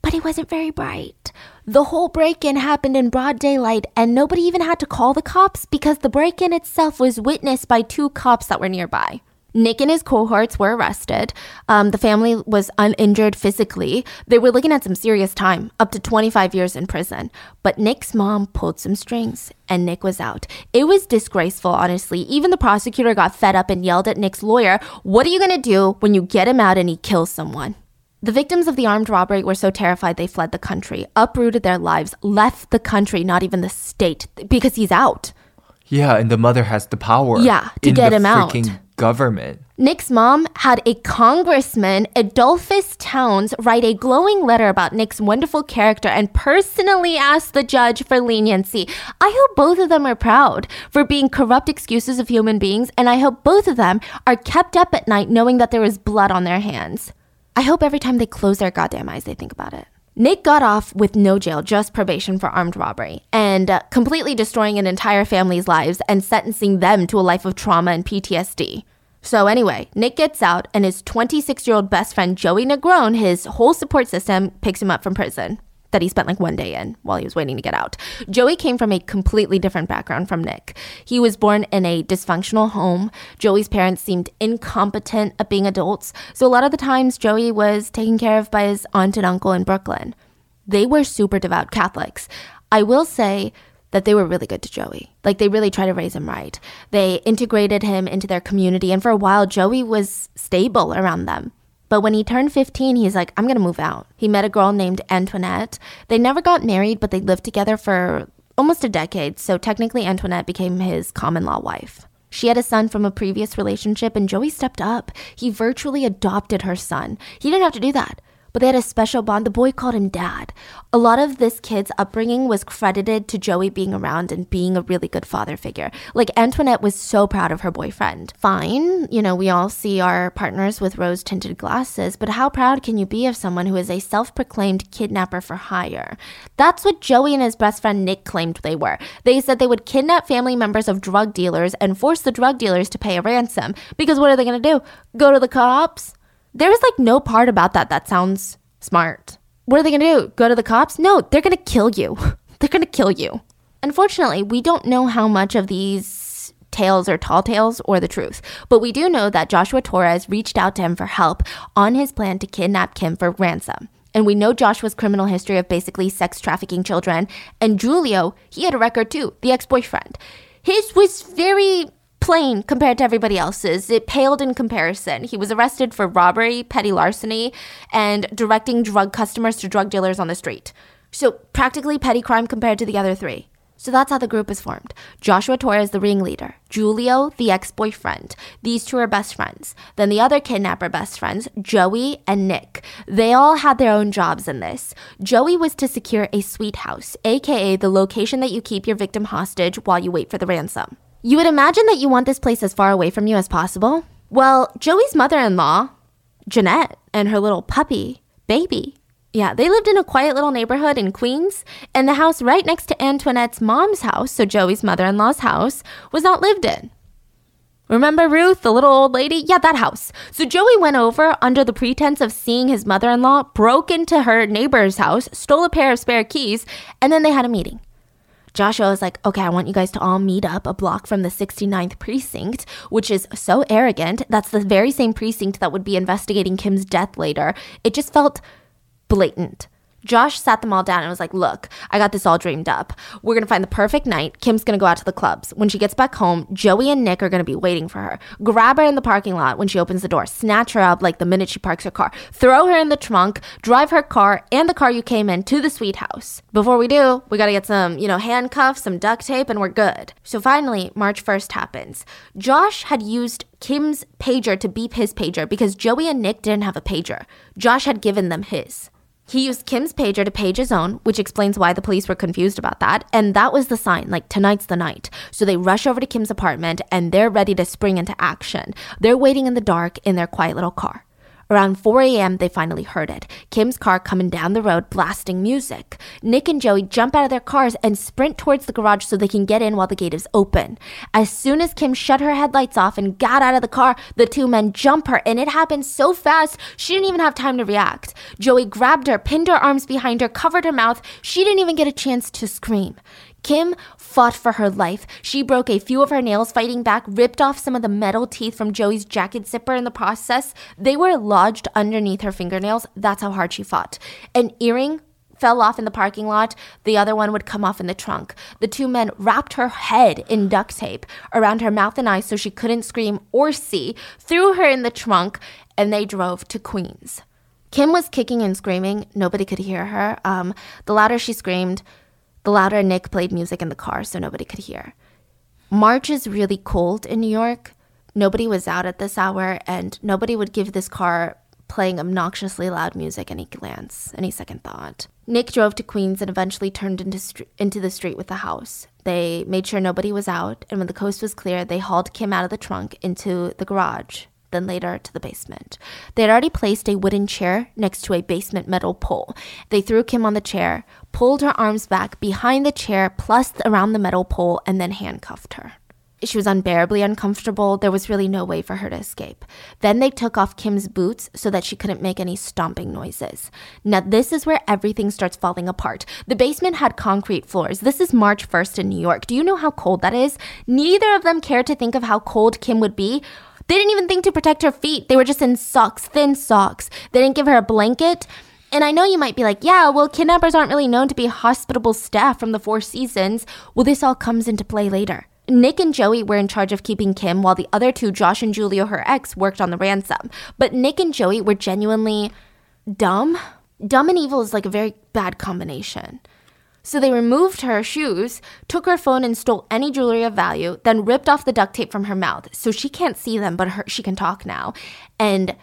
but he wasn't very bright. The whole break in happened in broad daylight, and nobody even had to call the cops because the break in itself was witnessed by two cops that were nearby. Nick and his cohorts were arrested. Um, the family was uninjured physically. They were looking at some serious time, up to 25 years in prison. But Nick's mom pulled some strings, and Nick was out. It was disgraceful, honestly. Even the prosecutor got fed up and yelled at Nick's lawyer, What are you going to do when you get him out and he kills someone? The victims of the armed robbery were so terrified they fled the country, uprooted their lives, left the country, not even the state, because he's out. Yeah, and the mother has the power. Yeah, to in get the him out. freaking Government. Nick's mom had a congressman, Edolphus Towns, write a glowing letter about Nick's wonderful character and personally ask the judge for leniency. I hope both of them are proud for being corrupt excuses of human beings, and I hope both of them are kept up at night knowing that there is blood on their hands. I hope every time they close their goddamn eyes, they think about it. Nick got off with no jail, just probation for armed robbery, and uh, completely destroying an entire family's lives and sentencing them to a life of trauma and PTSD. So, anyway, Nick gets out, and his 26 year old best friend, Joey Negron, his whole support system, picks him up from prison that he spent like one day in while he was waiting to get out. Joey came from a completely different background from Nick. He was born in a dysfunctional home. Joey's parents seemed incompetent at being adults, so a lot of the times Joey was taken care of by his aunt and uncle in Brooklyn. They were super devout Catholics. I will say that they were really good to Joey. Like they really tried to raise him right. They integrated him into their community, and for a while, Joey was stable around them. But when he turned 15, he's like, I'm gonna move out. He met a girl named Antoinette. They never got married, but they lived together for almost a decade, so technically Antoinette became his common law wife. She had a son from a previous relationship, and Joey stepped up. He virtually adopted her son. He didn't have to do that but they had a special bond. The boy called him dad. A lot of this kid's upbringing was credited to Joey being around and being a really good father figure. Like Antoinette was so proud of her boyfriend. Fine, you know, we all see our partners with rose tinted glasses, but how proud can you be of someone who is a self proclaimed kidnapper for hire? That's what Joey and his best friend Nick claimed they were. They said they would kidnap family members of drug dealers and force the drug dealers to pay a ransom. Because what are they going to do? Go to the cops? There is like no part about that that sounds smart. What are they gonna do? Go to the cops? No, they're gonna kill you. they're gonna kill you. Unfortunately, we don't know how much of these tales are tall tales or the truth, but we do know that Joshua Torres reached out to him for help on his plan to kidnap Kim for ransom. And we know Joshua's criminal history of basically sex trafficking children. And Julio, he had a record too, the ex boyfriend. His was very plain compared to everybody else's. It paled in comparison. He was arrested for robbery, petty larceny, and directing drug customers to drug dealers on the street. So, practically petty crime compared to the other three. So that's how the group is formed. Joshua Torres, the ringleader. Julio, the ex boyfriend. These two are best friends. Then the other kidnapper best friends, Joey and Nick. They all had their own jobs in this. Joey was to secure a sweet house, aka the location that you keep your victim hostage while you wait for the ransom. You would imagine that you want this place as far away from you as possible. Well, Joey's mother in law, Jeanette, and her little puppy, Baby, yeah, they lived in a quiet little neighborhood in Queens, and the house right next to Antoinette's mom's house, so Joey's mother in law's house, was not lived in. Remember Ruth, the little old lady? Yeah, that house. So Joey went over under the pretense of seeing his mother in law, broke into her neighbor's house, stole a pair of spare keys, and then they had a meeting. Joshua was like, okay, I want you guys to all meet up a block from the 69th precinct, which is so arrogant. That's the very same precinct that would be investigating Kim's death later. It just felt blatant. Josh sat them all down and was like, Look, I got this all dreamed up. We're gonna find the perfect night. Kim's gonna go out to the clubs. When she gets back home, Joey and Nick are gonna be waiting for her. Grab her in the parking lot when she opens the door, snatch her up like the minute she parks her car, throw her in the trunk, drive her car and the car you came in to the sweet house. Before we do, we gotta get some, you know, handcuffs, some duct tape, and we're good. So finally, March 1st happens. Josh had used Kim's pager to beep his pager because Joey and Nick didn't have a pager. Josh had given them his. He used Kim's pager to page his own, which explains why the police were confused about that. And that was the sign, like, tonight's the night. So they rush over to Kim's apartment and they're ready to spring into action. They're waiting in the dark in their quiet little car. Around 4 a.m., they finally heard it. Kim's car coming down the road, blasting music. Nick and Joey jump out of their cars and sprint towards the garage so they can get in while the gate is open. As soon as Kim shut her headlights off and got out of the car, the two men jump her, and it happened so fast she didn't even have time to react. Joey grabbed her, pinned her arms behind her, covered her mouth. She didn't even get a chance to scream. Kim fought for her life. She broke a few of her nails fighting back, ripped off some of the metal teeth from Joey's jacket zipper in the process. They were lodged underneath her fingernails. That's how hard she fought. An earring fell off in the parking lot. The other one would come off in the trunk. The two men wrapped her head in duct tape around her mouth and eyes so she couldn't scream or see, threw her in the trunk, and they drove to Queens. Kim was kicking and screaming. Nobody could hear her. Um, the louder she screamed, the louder Nick played music in the car so nobody could hear. March is really cold in New York. Nobody was out at this hour, and nobody would give this car playing obnoxiously loud music any glance, any second thought. Nick drove to Queens and eventually turned into, into the street with the house. They made sure nobody was out, and when the coast was clear, they hauled Kim out of the trunk into the garage then later to the basement. They had already placed a wooden chair next to a basement metal pole. They threw Kim on the chair, pulled her arms back behind the chair, plus around the metal pole, and then handcuffed her. She was unbearably uncomfortable. There was really no way for her to escape. Then they took off Kim's boots so that she couldn't make any stomping noises. Now, this is where everything starts falling apart. The basement had concrete floors. This is March 1st in New York. Do you know how cold that is? Neither of them cared to think of how cold Kim would be. They didn't even think to protect her feet. They were just in socks, thin socks. They didn't give her a blanket. And I know you might be like, yeah, well, kidnappers aren't really known to be hospitable staff from the Four Seasons. Well, this all comes into play later. Nick and Joey were in charge of keeping Kim, while the other two, Josh and Julio, her ex, worked on the ransom. But Nick and Joey were genuinely dumb. Dumb and evil is like a very bad combination. So they removed her shoes, took her phone and stole any jewelry of value, then ripped off the duct tape from her mouth. So she can't see them, but her, she can talk now. And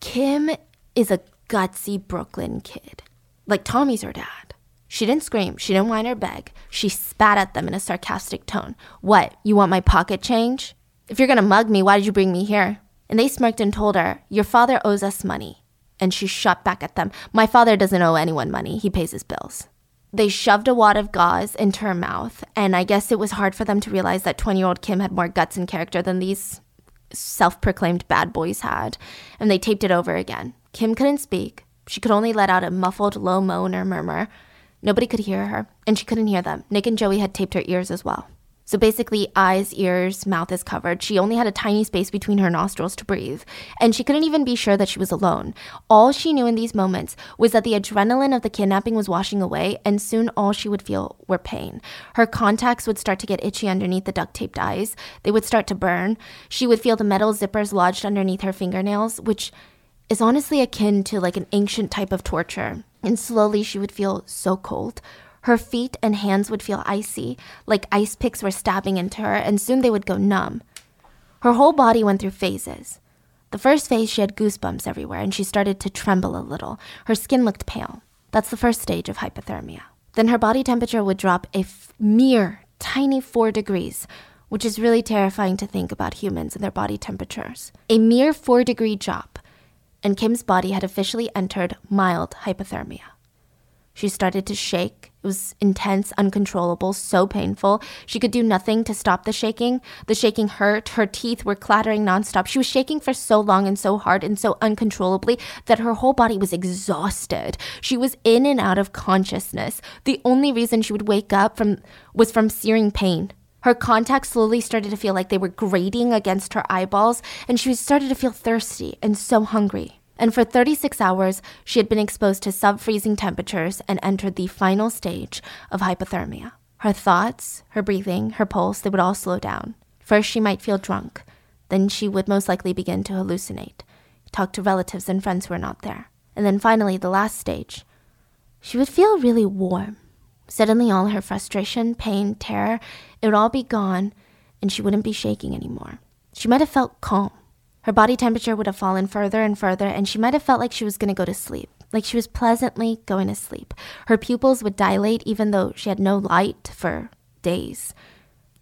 Kim is a gutsy Brooklyn kid. Like Tommy's her dad. She didn't scream. She didn't whine or beg. She spat at them in a sarcastic tone. What, you want my pocket change? If you're gonna mug me, why did you bring me here? And they smirked and told her, Your father owes us money. And she shot back at them. My father doesn't owe anyone money. He pays his bills. They shoved a wad of gauze into her mouth, and I guess it was hard for them to realize that 20 year old Kim had more guts and character than these self proclaimed bad boys had, and they taped it over again. Kim couldn't speak. She could only let out a muffled low moan or murmur. Nobody could hear her, and she couldn't hear them. Nick and Joey had taped her ears as well. So basically, eyes, ears, mouth is covered. She only had a tiny space between her nostrils to breathe, and she couldn't even be sure that she was alone. All she knew in these moments was that the adrenaline of the kidnapping was washing away, and soon all she would feel were pain. Her contacts would start to get itchy underneath the duct taped eyes, they would start to burn. She would feel the metal zippers lodged underneath her fingernails, which is honestly akin to like an ancient type of torture. And slowly she would feel so cold. Her feet and hands would feel icy, like ice picks were stabbing into her, and soon they would go numb. Her whole body went through phases. The first phase, she had goosebumps everywhere, and she started to tremble a little. Her skin looked pale. That's the first stage of hypothermia. Then her body temperature would drop a f- mere tiny four degrees, which is really terrifying to think about humans and their body temperatures. A mere four degree drop, and Kim's body had officially entered mild hypothermia. She started to shake. It was intense, uncontrollable, so painful. She could do nothing to stop the shaking. The shaking hurt. Her teeth were clattering nonstop. She was shaking for so long and so hard and so uncontrollably that her whole body was exhausted. She was in and out of consciousness. The only reason she would wake up from was from searing pain. Her contacts slowly started to feel like they were grating against her eyeballs, and she started to feel thirsty and so hungry. And for 36 hours, she had been exposed to sub freezing temperatures and entered the final stage of hypothermia. Her thoughts, her breathing, her pulse, they would all slow down. First, she might feel drunk. Then she would most likely begin to hallucinate, talk to relatives and friends who were not there. And then finally, the last stage, she would feel really warm. Suddenly, all her frustration, pain, terror, it would all be gone, and she wouldn't be shaking anymore. She might have felt calm. Her body temperature would have fallen further and further, and she might have felt like she was going to go to sleep, like she was pleasantly going to sleep. Her pupils would dilate even though she had no light for days.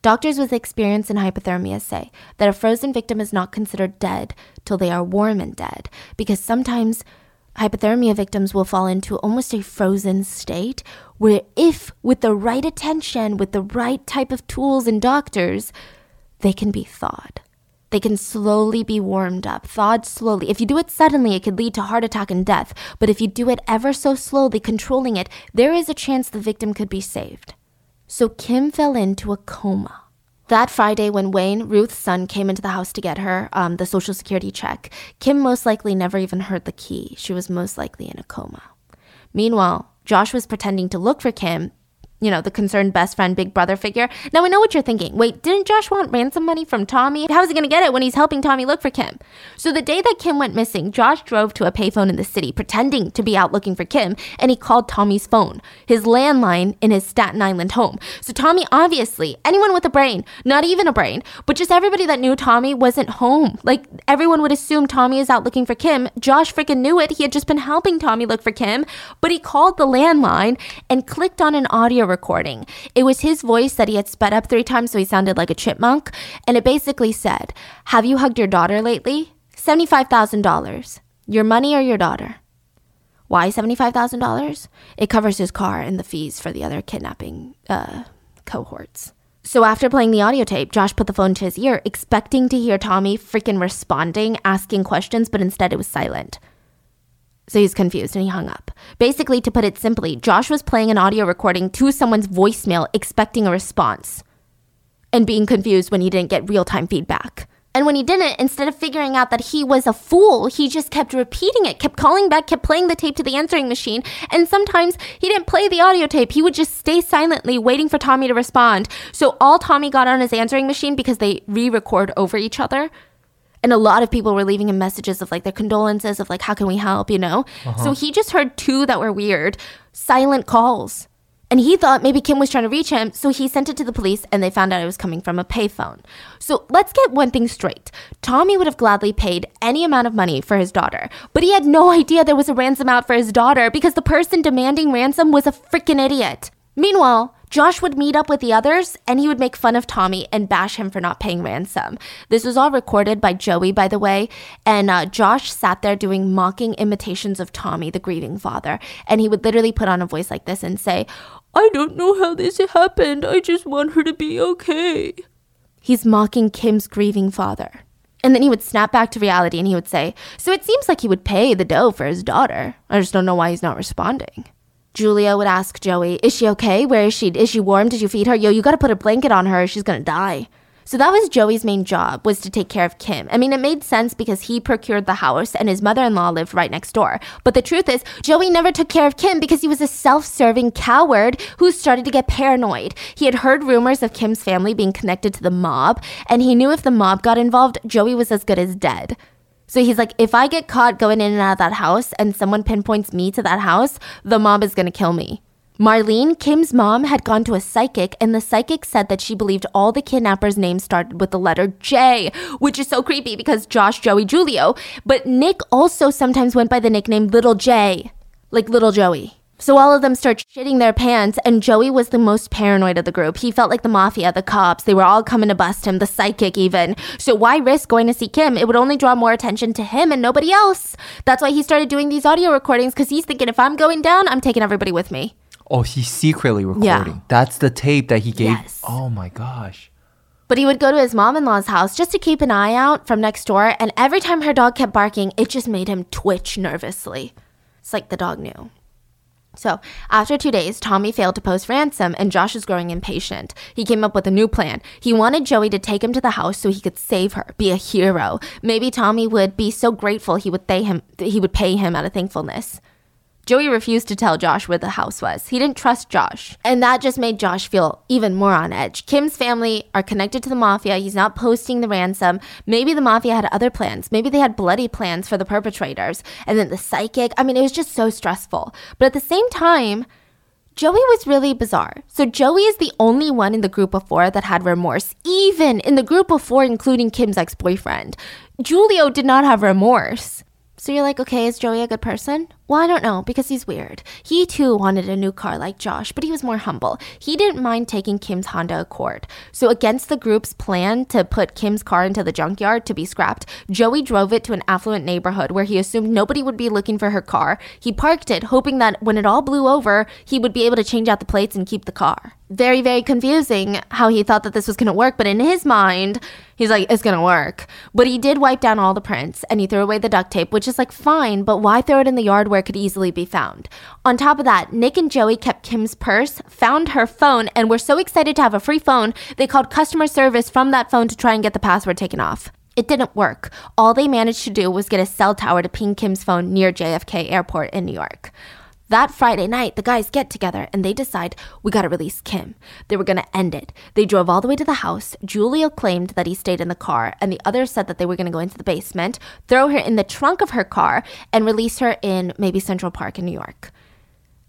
Doctors with experience in hypothermia say that a frozen victim is not considered dead till they are warm and dead, because sometimes hypothermia victims will fall into almost a frozen state where, if with the right attention, with the right type of tools and doctors, they can be thawed. They can slowly be warmed up, thawed slowly. If you do it suddenly, it could lead to heart attack and death. But if you do it ever so slowly, controlling it, there is a chance the victim could be saved. So Kim fell into a coma. That Friday, when Wayne, Ruth's son, came into the house to get her um, the social security check, Kim most likely never even heard the key. She was most likely in a coma. Meanwhile, Josh was pretending to look for Kim you know, the concerned best friend, big brother figure. Now I know what you're thinking. Wait, didn't Josh want ransom money from Tommy? How is he going to get it when he's helping Tommy look for Kim? So the day that Kim went missing, Josh drove to a payphone in the city, pretending to be out looking for Kim, and he called Tommy's phone, his landline in his Staten Island home. So Tommy, obviously, anyone with a brain, not even a brain, but just everybody that knew Tommy wasn't home. Like everyone would assume Tommy is out looking for Kim. Josh freaking knew it. He had just been helping Tommy look for Kim, but he called the landline and clicked on an audio recording. It was his voice that he had sped up three times so he sounded like a chipmunk. And it basically said, Have you hugged your daughter lately? $75,000. Your money or your daughter? Why $75,000? It covers his car and the fees for the other kidnapping uh, cohorts. So after playing the audio tape, Josh put the phone to his ear, expecting to hear Tommy freaking responding, asking questions, but instead it was silent. So he's confused and he hung up. Basically, to put it simply, Josh was playing an audio recording to someone's voicemail expecting a response and being confused when he didn't get real time feedback. And when he didn't, instead of figuring out that he was a fool, he just kept repeating it, kept calling back, kept playing the tape to the answering machine. And sometimes he didn't play the audio tape. He would just stay silently waiting for Tommy to respond. So all Tommy got on his answering machine because they re record over each other and a lot of people were leaving him messages of like their condolences of like how can we help you know uh-huh. so he just heard two that were weird silent calls and he thought maybe Kim was trying to reach him, so he sent it to the police and they found out it was coming from a payphone. So let's get one thing straight. Tommy would have gladly paid any amount of money for his daughter, but he had no idea there was a ransom out for his daughter because the person demanding ransom was a freaking idiot. Meanwhile, Josh would meet up with the others and he would make fun of Tommy and bash him for not paying ransom. This was all recorded by Joey, by the way. And uh, Josh sat there doing mocking imitations of Tommy, the grieving father. And he would literally put on a voice like this and say, I don't know how this happened. I just want her to be okay. He's mocking Kim's grieving father. And then he would snap back to reality and he would say, So it seems like he would pay the dough for his daughter. I just don't know why he's not responding. Julia would ask Joey, Is she okay? Where is she? Is she warm? Did you feed her? Yo, you gotta put a blanket on her. She's gonna die. So that was Joey's main job, was to take care of Kim. I mean, it made sense because he procured the house and his mother-in-law lived right next door. But the truth is, Joey never took care of Kim because he was a self-serving coward who started to get paranoid. He had heard rumors of Kim's family being connected to the mob, and he knew if the mob got involved, Joey was as good as dead. So he's like, if I get caught going in and out of that house and someone pinpoints me to that house, the mob is gonna kill me. Marlene, Kim's mom, had gone to a psychic, and the psychic said that she believed all the kidnappers' names started with the letter J, which is so creepy because Josh, Joey, Julio. But Nick also sometimes went by the nickname Little J, like Little Joey. So all of them start shitting their pants, and Joey was the most paranoid of the group. He felt like the mafia, the cops, they were all coming to bust him, the psychic even. So why risk going to see Kim? It would only draw more attention to him and nobody else. That's why he started doing these audio recordings, because he's thinking if I'm going down, I'm taking everybody with me. Oh, he's secretly recording. Yeah. That's the tape that he gave. Yes. Oh my gosh. But he would go to his mom in law's house just to keep an eye out from next door, and every time her dog kept barking, it just made him twitch nervously. It's like the dog knew. So, after two days, Tommy failed to post ransom and Josh was growing impatient. He came up with a new plan. He wanted Joey to take him to the house so he could save her, be a hero. Maybe Tommy would be so grateful he would pay him he would pay him out of thankfulness. Joey refused to tell Josh where the house was. He didn't trust Josh. And that just made Josh feel even more on edge. Kim's family are connected to the mafia. He's not posting the ransom. Maybe the mafia had other plans. Maybe they had bloody plans for the perpetrators. And then the psychic. I mean, it was just so stressful. But at the same time, Joey was really bizarre. So, Joey is the only one in the group of four that had remorse, even in the group of four, including Kim's ex boyfriend. Julio did not have remorse. So you're like, okay, is Joey a good person? Well, I don't know because he's weird. He too wanted a new car like Josh, but he was more humble. He didn't mind taking Kim's Honda Accord. So, against the group's plan to put Kim's car into the junkyard to be scrapped, Joey drove it to an affluent neighborhood where he assumed nobody would be looking for her car. He parked it, hoping that when it all blew over, he would be able to change out the plates and keep the car. Very, very confusing how he thought that this was going to work, but in his mind, he's like, it's to work. But he did wipe down all the prints and he threw away the duct tape, which is like fine, but why throw it in the yard where could easily be found. On top of that, Nick and Joey kept Kim's purse, found her phone, and were so excited to have a free phone, they called customer service from that phone to try and get the password taken off. It didn't work. All they managed to do was get a cell tower to ping Kim's phone near JFK Airport in New York. That Friday night, the guys get together and they decide we gotta release Kim. They were gonna end it. They drove all the way to the house. Julio claimed that he stayed in the car, and the others said that they were gonna go into the basement, throw her in the trunk of her car, and release her in maybe Central Park in New York.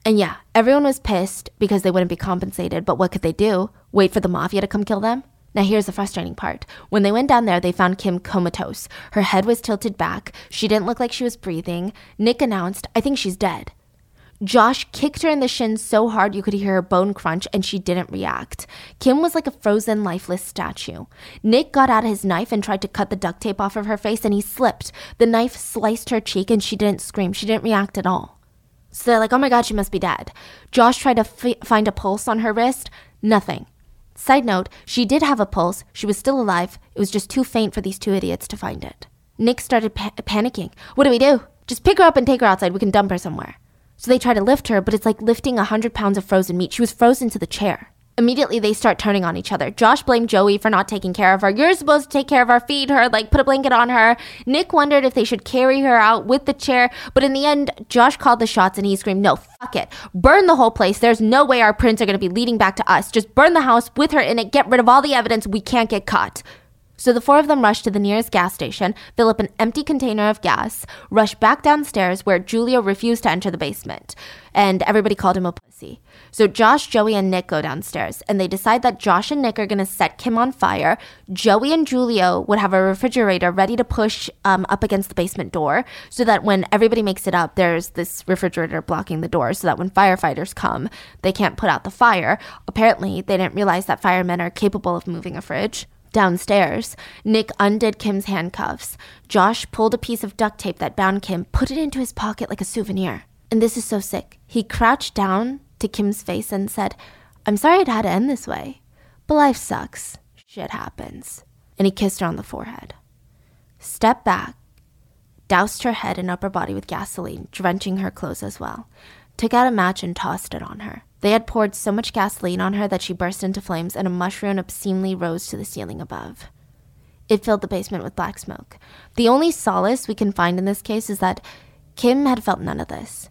And yeah, everyone was pissed because they wouldn't be compensated, but what could they do? Wait for the mafia to come kill them? Now, here's the frustrating part. When they went down there, they found Kim comatose. Her head was tilted back. She didn't look like she was breathing. Nick announced, I think she's dead. Josh kicked her in the shin so hard you could hear her bone crunch and she didn't react. Kim was like a frozen, lifeless statue. Nick got out his knife and tried to cut the duct tape off of her face and he slipped. The knife sliced her cheek and she didn't scream. She didn't react at all. So they're like, oh my god, she must be dead. Josh tried to f- find a pulse on her wrist. Nothing. Side note, she did have a pulse. She was still alive. It was just too faint for these two idiots to find it. Nick started pa- panicking. What do we do? Just pick her up and take her outside. We can dump her somewhere. So they try to lift her, but it's like lifting 100 pounds of frozen meat. She was frozen to the chair. Immediately, they start turning on each other. Josh blamed Joey for not taking care of her. You're supposed to take care of her, feed her, like put a blanket on her. Nick wondered if they should carry her out with the chair, but in the end, Josh called the shots and he screamed, No, fuck it. Burn the whole place. There's no way our prints are gonna be leading back to us. Just burn the house with her in it, get rid of all the evidence. We can't get caught. So the four of them rush to the nearest gas station, fill up an empty container of gas, rush back downstairs where Julio refused to enter the basement, and everybody called him a pussy. So Josh, Joey, and Nick go downstairs, and they decide that Josh and Nick are gonna set Kim on fire. Joey and Julio would have a refrigerator ready to push um, up against the basement door, so that when everybody makes it up, there's this refrigerator blocking the door, so that when firefighters come, they can't put out the fire. Apparently, they didn't realize that firemen are capable of moving a fridge. Downstairs, Nick undid Kim's handcuffs. Josh pulled a piece of duct tape that bound Kim, put it into his pocket like a souvenir. And this is so sick. He crouched down to Kim's face and said, I'm sorry it had to end this way, but life sucks. Shit happens. And he kissed her on the forehead. Stepped back, doused her head and upper body with gasoline, drenching her clothes as well, took out a match and tossed it on her. They had poured so much gasoline on her that she burst into flames and a mushroom obscenely rose to the ceiling above. It filled the basement with black smoke. The only solace we can find in this case is that Kim had felt none of this.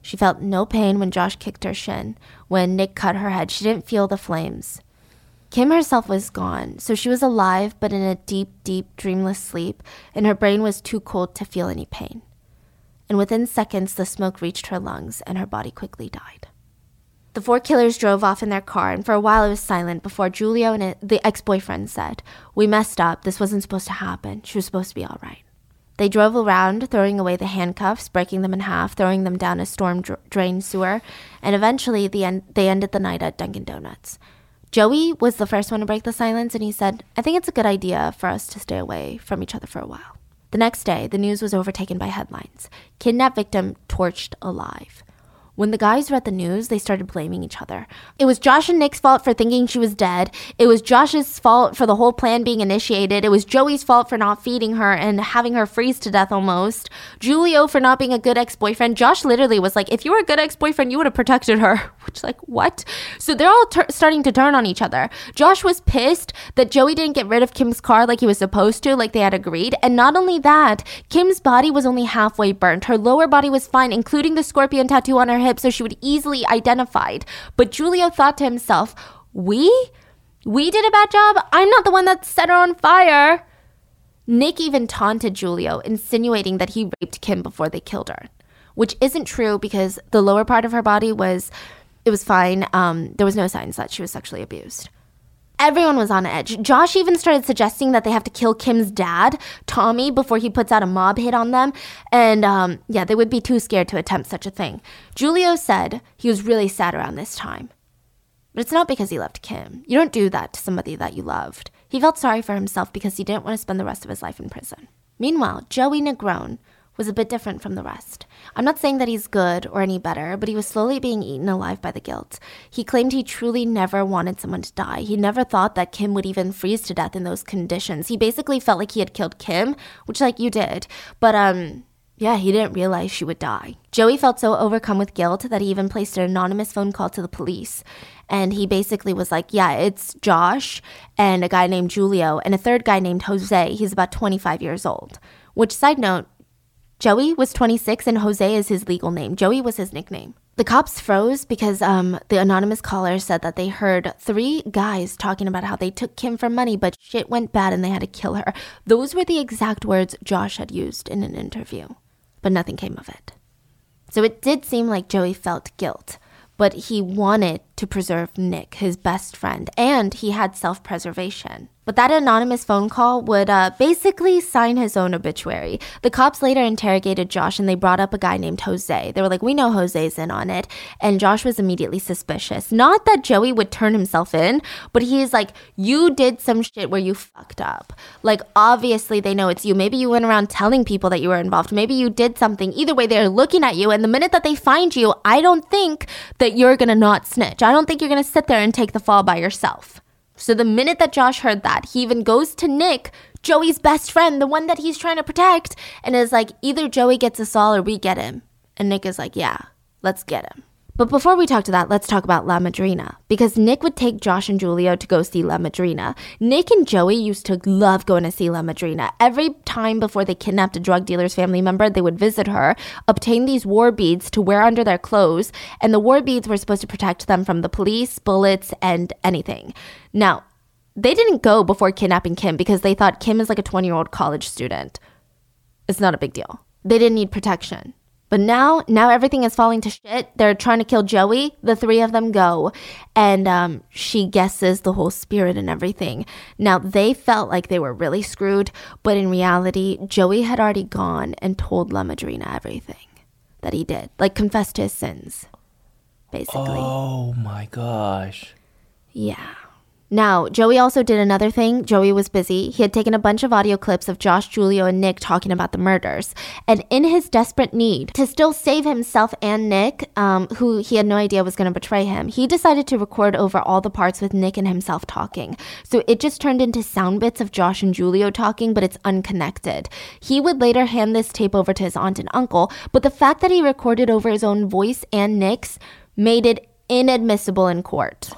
She felt no pain when Josh kicked her shin. When Nick cut her head, she didn't feel the flames. Kim herself was gone, so she was alive but in a deep, deep, dreamless sleep, and her brain was too cold to feel any pain. And within seconds, the smoke reached her lungs, and her body quickly died. The four killers drove off in their car, and for a while it was silent before Julio and the ex boyfriend said, We messed up. This wasn't supposed to happen. She was supposed to be all right. They drove around, throwing away the handcuffs, breaking them in half, throwing them down a storm dr- drain sewer, and eventually the they ended the night at Dunkin' Donuts. Joey was the first one to break the silence, and he said, I think it's a good idea for us to stay away from each other for a while. The next day, the news was overtaken by headlines Kidnapped victim torched alive. When the guys read the news, they started blaming each other. It was Josh and Nick's fault for thinking she was dead. It was Josh's fault for the whole plan being initiated. It was Joey's fault for not feeding her and having her freeze to death almost. Julio for not being a good ex boyfriend. Josh literally was like, if you were a good ex boyfriend, you would have protected her. Which, like, what? So they're all ter- starting to turn on each other. Josh was pissed that Joey didn't get rid of Kim's car like he was supposed to, like they had agreed. And not only that, Kim's body was only halfway burnt. Her lower body was fine, including the scorpion tattoo on her hip, so she would easily identified. But Julio thought to himself, "We, we did a bad job. I'm not the one that set her on fire." Nick even taunted Julio, insinuating that he raped Kim before they killed her, which isn't true because the lower part of her body was, it was fine. Um, there was no signs that she was sexually abused. Everyone was on edge. Josh even started suggesting that they have to kill Kim's dad, Tommy, before he puts out a mob hit on them. And um, yeah, they would be too scared to attempt such a thing. Julio said he was really sad around this time. But it's not because he loved Kim. You don't do that to somebody that you loved. He felt sorry for himself because he didn't want to spend the rest of his life in prison. Meanwhile, Joey Negron was a bit different from the rest. I'm not saying that he's good or any better, but he was slowly being eaten alive by the guilt. He claimed he truly never wanted someone to die. He never thought that Kim would even freeze to death in those conditions. He basically felt like he had killed Kim, which like you did. But um yeah, he didn't realize she would die. Joey felt so overcome with guilt that he even placed an anonymous phone call to the police. And he basically was like, Yeah, it's Josh and a guy named Julio and a third guy named Jose. He's about 25 years old. Which, side note, Joey was 26 and Jose is his legal name. Joey was his nickname. The cops froze because um, the anonymous caller said that they heard three guys talking about how they took Kim for money, but shit went bad and they had to kill her. Those were the exact words Josh had used in an interview, but nothing came of it. So it did seem like Joey felt guilt but he wanted to preserve Nick, his best friend, and he had self preservation. But that anonymous phone call would uh, basically sign his own obituary. The cops later interrogated Josh and they brought up a guy named Jose. They were like, We know Jose's in on it. And Josh was immediately suspicious. Not that Joey would turn himself in, but he's like, You did some shit where you fucked up. Like, obviously, they know it's you. Maybe you went around telling people that you were involved. Maybe you did something. Either way, they're looking at you. And the minute that they find you, I don't think that you're gonna not snitch. I don't think you're gonna sit there and take the fall by yourself. So the minute that Josh heard that, he even goes to Nick, Joey's best friend, the one that he's trying to protect, and is like, either Joey gets us all or we get him. And Nick is like, yeah, let's get him. But before we talk to that, let's talk about La Madrina. Because Nick would take Josh and Julio to go see La Madrina. Nick and Joey used to love going to see La Madrina. Every time before they kidnapped a drug dealer's family member, they would visit her, obtain these war beads to wear under their clothes, and the war beads were supposed to protect them from the police, bullets, and anything. Now, they didn't go before kidnapping Kim because they thought Kim is like a 20 year old college student. It's not a big deal. They didn't need protection. But now, now everything is falling to shit. They're trying to kill Joey. The three of them go, and um, she guesses the whole spirit and everything. Now they felt like they were really screwed, but in reality, Joey had already gone and told La Madrina everything that he did, like confessed to his sins, basically. Oh my gosh. Yeah. Now, Joey also did another thing. Joey was busy. He had taken a bunch of audio clips of Josh, Julio, and Nick talking about the murders. And in his desperate need to still save himself and Nick, um, who he had no idea was going to betray him, he decided to record over all the parts with Nick and himself talking. So it just turned into sound bits of Josh and Julio talking, but it's unconnected. He would later hand this tape over to his aunt and uncle, but the fact that he recorded over his own voice and Nick's made it inadmissible in court.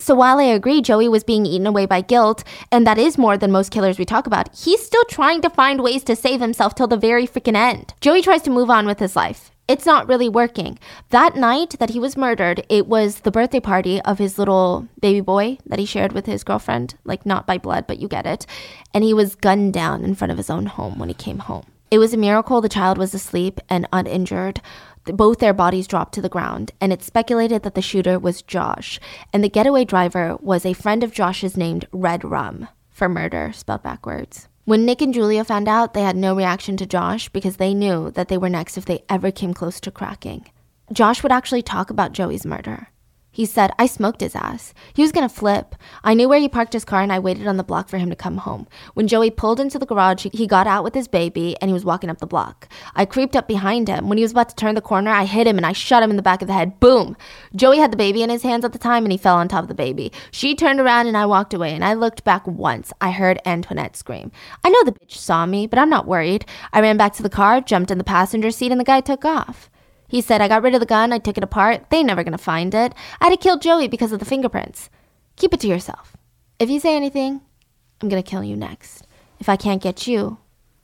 So while I agree Joey was being eaten away by guilt, and that is more than most killers we talk about, he's still trying to find ways to save himself till the very freaking end. Joey tries to move on with his life. It's not really working. That night that he was murdered, it was the birthday party of his little baby boy that he shared with his girlfriend, like not by blood, but you get it. And he was gunned down in front of his own home when he came home. It was a miracle the child was asleep and uninjured. Both their bodies dropped to the ground, and it's speculated that the shooter was Josh, and the getaway driver was a friend of Josh's named Red Rum, for murder, spelled backwards. When Nick and Julio found out, they had no reaction to Josh because they knew that they were next if they ever came close to cracking. Josh would actually talk about Joey's murder. He said, I smoked his ass. He was gonna flip. I knew where he parked his car and I waited on the block for him to come home. When Joey pulled into the garage, he got out with his baby and he was walking up the block. I creeped up behind him. When he was about to turn the corner, I hit him and I shot him in the back of the head. Boom! Joey had the baby in his hands at the time and he fell on top of the baby. She turned around and I walked away and I looked back once. I heard Antoinette scream. I know the bitch saw me, but I'm not worried. I ran back to the car, jumped in the passenger seat, and the guy took off. He said, I got rid of the gun, I took it apart, they never gonna find it. I had to kill Joey because of the fingerprints. Keep it to yourself. If you say anything, I'm gonna kill you next. If I can't get you,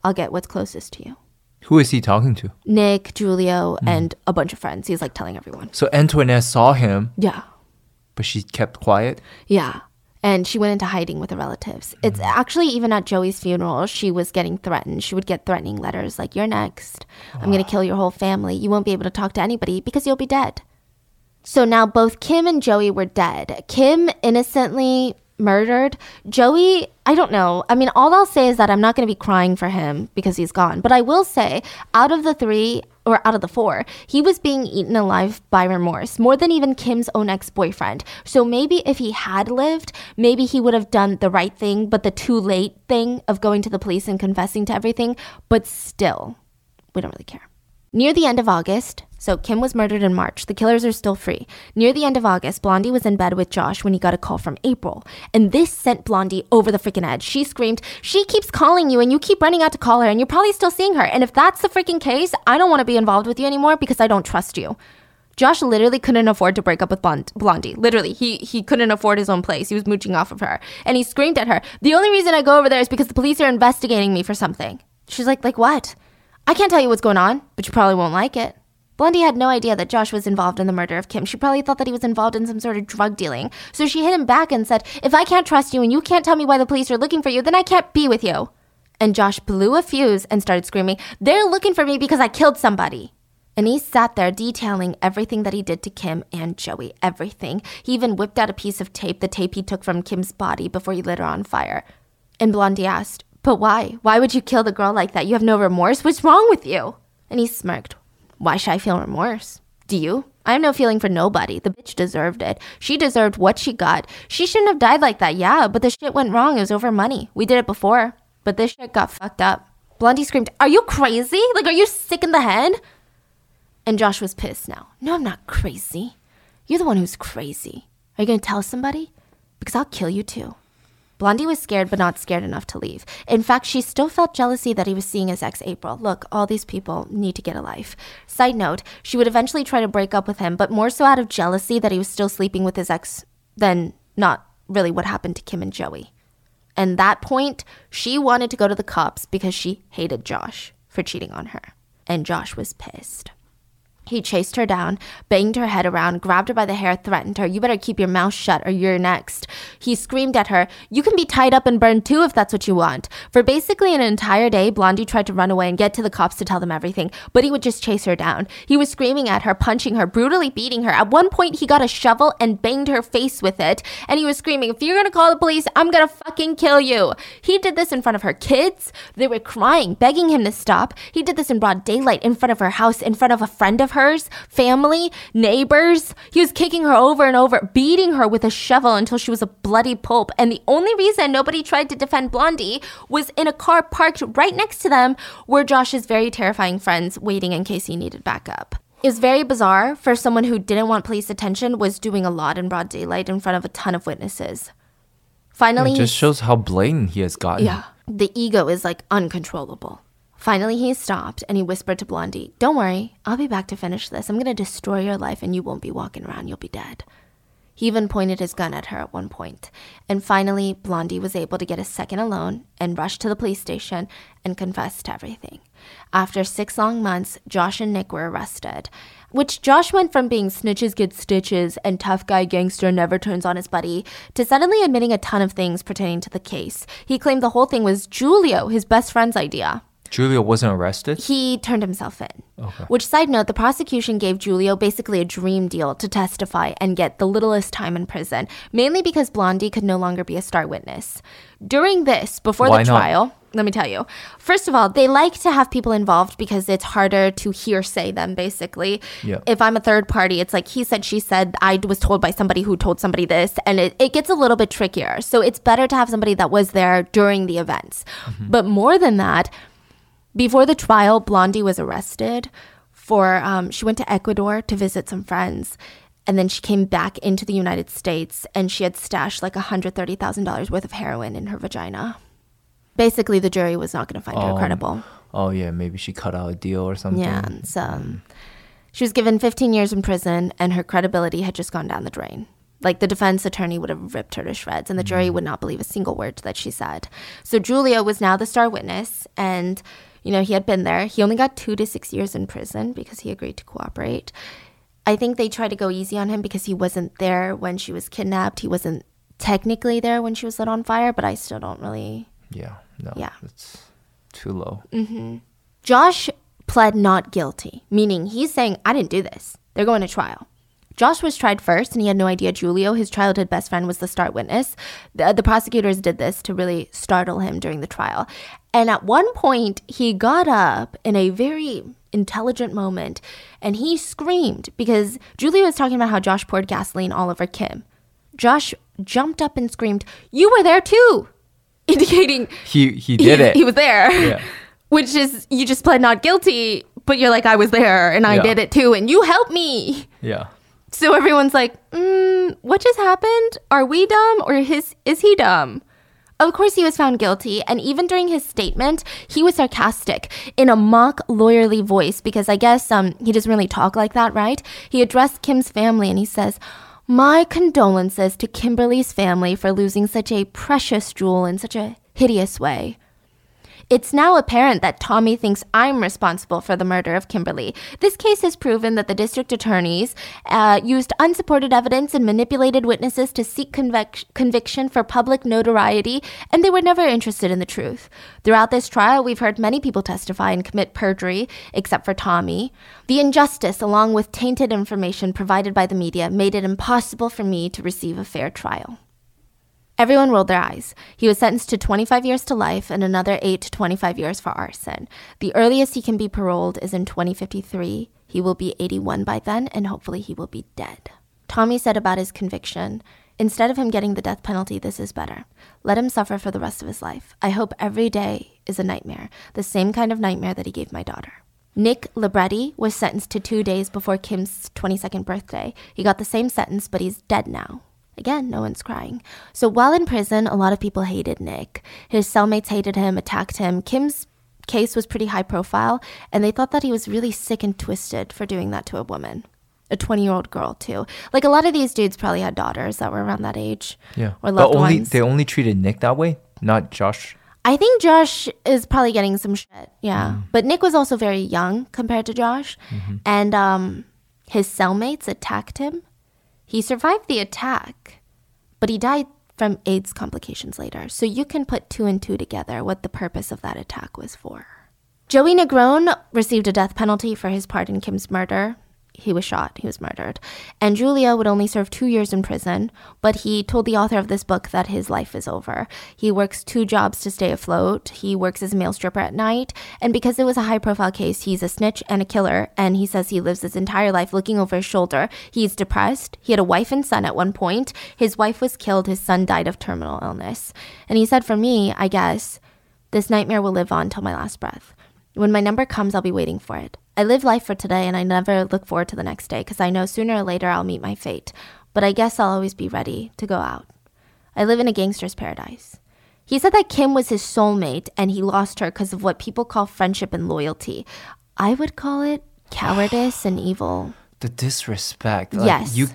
I'll get what's closest to you. Who is he talking to? Nick, Julio, hmm. and a bunch of friends. He's like telling everyone. So Antoinette saw him, Yeah. but she kept quiet. Yeah. And she went into hiding with her relatives. It's mm. actually even at Joey's funeral, she was getting threatened. She would get threatening letters like, You're next. I'm going to kill your whole family. You won't be able to talk to anybody because you'll be dead. So now both Kim and Joey were dead. Kim innocently murdered. Joey, I don't know. I mean, all I'll say is that I'm not going to be crying for him because he's gone. But I will say, out of the three, or out of the four, he was being eaten alive by remorse, more than even Kim's own ex boyfriend. So maybe if he had lived, maybe he would have done the right thing, but the too late thing of going to the police and confessing to everything. But still, we don't really care. Near the end of August, so Kim was murdered in March. The killers are still free. Near the end of August, Blondie was in bed with Josh when he got a call from April. And this sent Blondie over the freaking edge. She screamed, She keeps calling you and you keep running out to call her and you're probably still seeing her. And if that's the freaking case, I don't want to be involved with you anymore because I don't trust you. Josh literally couldn't afford to break up with Blond- Blondie. Literally, he he couldn't afford his own place. He was mooching off of her, and he screamed at her. The only reason I go over there is because the police are investigating me for something. She's like, like what? I can't tell you what's going on, but you probably won't like it. Blondie had no idea that Josh was involved in the murder of Kim. She probably thought that he was involved in some sort of drug dealing. So she hit him back and said, If I can't trust you and you can't tell me why the police are looking for you, then I can't be with you. And Josh blew a fuse and started screaming, They're looking for me because I killed somebody. And he sat there detailing everything that he did to Kim and Joey. Everything. He even whipped out a piece of tape, the tape he took from Kim's body before he lit her on fire. And Blondie asked, But why? Why would you kill the girl like that? You have no remorse? What's wrong with you? And he smirked. Why should I feel remorse? Do you? I have no feeling for nobody. The bitch deserved it. She deserved what she got. She shouldn't have died like that, yeah, but the shit went wrong. It was over money. We did it before, but this shit got fucked up. Blondie screamed, Are you crazy? Like, are you sick in the head? And Josh was pissed now. No, I'm not crazy. You're the one who's crazy. Are you gonna tell somebody? Because I'll kill you too. Blondie was scared, but not scared enough to leave. In fact, she still felt jealousy that he was seeing his ex April. Look, all these people need to get a life. Side note, she would eventually try to break up with him, but more so out of jealousy that he was still sleeping with his ex than not really what happened to Kim and Joey. And that point, she wanted to go to the cops because she hated Josh for cheating on her. And Josh was pissed. He chased her down, banged her head around, grabbed her by the hair, threatened her, You better keep your mouth shut or you're next. He screamed at her, You can be tied up and burned too if that's what you want. For basically an entire day, Blondie tried to run away and get to the cops to tell them everything, but he would just chase her down. He was screaming at her, punching her, brutally beating her. At one point, he got a shovel and banged her face with it, and he was screaming, If you're gonna call the police, I'm gonna fucking kill you. He did this in front of her kids. They were crying, begging him to stop. He did this in broad daylight, in front of her house, in front of a friend of hers, family, neighbors. He was kicking her over and over, beating her with a shovel until she was a bloody pulp. And the only reason nobody tried to defend Blondie was in a car parked right next to them were Josh's very terrifying friends waiting in case he needed backup. It was very bizarre for someone who didn't want police attention was doing a lot in broad daylight in front of a ton of witnesses. Finally, It just shows how blatant he has gotten. yeah. The ego is like uncontrollable. Finally, he stopped and he whispered to Blondie, Don't worry, I'll be back to finish this. I'm going to destroy your life and you won't be walking around. You'll be dead. He even pointed his gun at her at one point. And finally, Blondie was able to get a second alone and rush to the police station and confess to everything. After six long months, Josh and Nick were arrested. Which Josh went from being snitches get stitches and tough guy gangster never turns on his buddy to suddenly admitting a ton of things pertaining to the case. He claimed the whole thing was Julio, his best friend's idea. Julio wasn't arrested? He turned himself in. Which, side note, the prosecution gave Julio basically a dream deal to testify and get the littlest time in prison, mainly because Blondie could no longer be a star witness. During this, before Why the not? trial, let me tell you. First of all, they like to have people involved because it's harder to hearsay them, basically. Yeah. If I'm a third party, it's like he said, she said, I was told by somebody who told somebody this, and it, it gets a little bit trickier. So it's better to have somebody that was there during the events. Mm-hmm. But more than that, before the trial, Blondie was arrested for, um, she went to Ecuador to visit some friends. And then she came back into the United States and she had stashed like $130,000 worth of heroin in her vagina. Basically, the jury was not going to find her Um, credible. Oh yeah, maybe she cut out a deal or something. Yeah, so she was given 15 years in prison, and her credibility had just gone down the drain. Like the defense attorney would have ripped her to shreds, and the jury would not believe a single word that she said. So Julio was now the star witness, and you know he had been there. He only got two to six years in prison because he agreed to cooperate. I think they tried to go easy on him because he wasn't there when she was kidnapped. He wasn't technically there when she was lit on fire, but I still don't really Yeah. No. Yeah. It's too low. mhm Josh pled not guilty, meaning he's saying, I didn't do this. They're going to trial. Josh was tried first, and he had no idea Julio, his childhood best friend, was the star witness. The, uh, the prosecutors did this to really startle him during the trial. And at one point, he got up in a very intelligent moment and he screamed because Julio was talking about how Josh poured gasoline all over Kim. Josh jumped up and screamed, You were there too! Indicating He he did he, it. He was there. Yeah. Which is you just pled not guilty, but you're like I was there and I Yeah. did it too, and you helped me. yeah. So everyone's like, mm, "What just happened? Are we dumb or his is he dumb?" Of course, he was found guilty, and even during his statement, he was sarcastic in a mock lawyerly voice because I guess um he doesn't really talk like that, right? He addressed Kim's family and he says. My condolences to Kimberly's family for losing such a precious jewel in such a hideous way. It's now apparent that Tommy thinks I'm responsible for the murder of Kimberly. This case has proven that the district attorneys uh, used unsupported evidence and manipulated witnesses to seek convic- conviction for public notoriety, and they were never interested in the truth. Throughout this trial, we've heard many people testify and commit perjury, except for Tommy. The injustice, along with tainted information provided by the media, made it impossible for me to receive a fair trial. Everyone rolled their eyes. He was sentenced to 25 years to life and another 8 to 25 years for arson. The earliest he can be paroled is in 2053. He will be 81 by then, and hopefully he will be dead. Tommy said about his conviction Instead of him getting the death penalty, this is better. Let him suffer for the rest of his life. I hope every day is a nightmare, the same kind of nightmare that he gave my daughter. Nick Libretti was sentenced to two days before Kim's 22nd birthday. He got the same sentence, but he's dead now. Again, no one's crying. So while in prison, a lot of people hated Nick. His cellmates hated him, attacked him. Kim's case was pretty high profile, and they thought that he was really sick and twisted for doing that to a woman. A 20 year old girl, too. Like a lot of these dudes probably had daughters that were around that age. Yeah. Or but loved only ones. they only treated Nick that way, not Josh. I think Josh is probably getting some shit. Yeah. But Nick was also very young compared to Josh. And um, his cellmates attacked him. He survived the attack, but he died from AIDS complications later. So you can put two and two together what the purpose of that attack was for. Joey Negron received a death penalty for his part in Kim's murder. He was shot, he was murdered. And Julio would only serve two years in prison, but he told the author of this book that his life is over. He works two jobs to stay afloat. He works as a male stripper at night. And because it was a high profile case, he's a snitch and a killer. And he says he lives his entire life looking over his shoulder. He's depressed. He had a wife and son at one point. His wife was killed, his son died of terminal illness. And he said, For me, I guess, this nightmare will live on till my last breath. When my number comes, I'll be waiting for it. I live life for today and I never look forward to the next day because I know sooner or later I'll meet my fate. But I guess I'll always be ready to go out. I live in a gangster's paradise. He said that Kim was his soulmate and he lost her because of what people call friendship and loyalty. I would call it cowardice and evil. The disrespect. Like, Yes. You.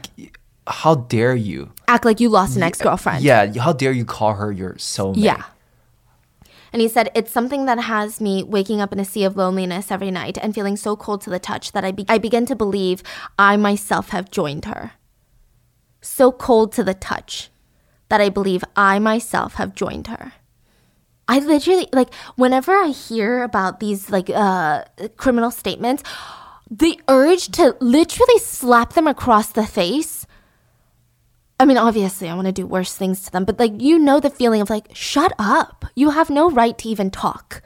How dare you? Act like you lost an ex girlfriend. Yeah. How dare you call her your soulmate? Yeah. And he said, It's something that has me waking up in a sea of loneliness every night and feeling so cold to the touch that I, be- I begin to believe I myself have joined her. So cold to the touch that I believe I myself have joined her. I literally, like, whenever I hear about these, like, uh, criminal statements, the urge to literally slap them across the face I mean, obviously, I want to do worse things to them, but like, you know, the feeling of like, shut up. You have no right to even talk.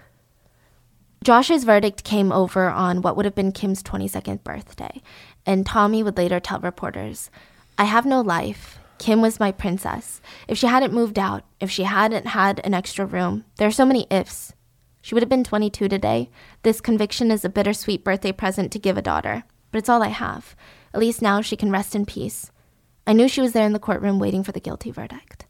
Josh's verdict came over on what would have been Kim's 22nd birthday, and Tommy would later tell reporters, I have no life. Kim was my princess. If she hadn't moved out, if she hadn't had an extra room, there are so many ifs. She would have been 22 today. This conviction is a bittersweet birthday present to give a daughter, but it's all I have. At least now she can rest in peace. I knew she was there in the courtroom waiting for the guilty verdict.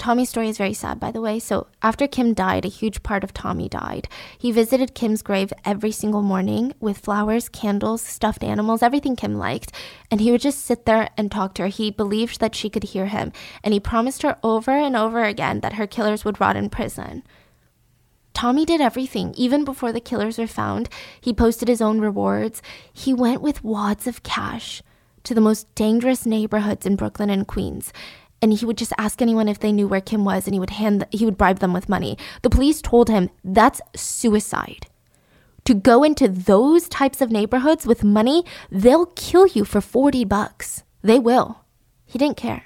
Tommy's story is very sad, by the way. So, after Kim died, a huge part of Tommy died. He visited Kim's grave every single morning with flowers, candles, stuffed animals, everything Kim liked. And he would just sit there and talk to her. He believed that she could hear him. And he promised her over and over again that her killers would rot in prison. Tommy did everything. Even before the killers were found, he posted his own rewards. He went with wads of cash to the most dangerous neighborhoods in Brooklyn and Queens and he would just ask anyone if they knew where Kim was and he would hand he would bribe them with money. The police told him that's suicide. To go into those types of neighborhoods with money, they'll kill you for 40 bucks. They will. He didn't care.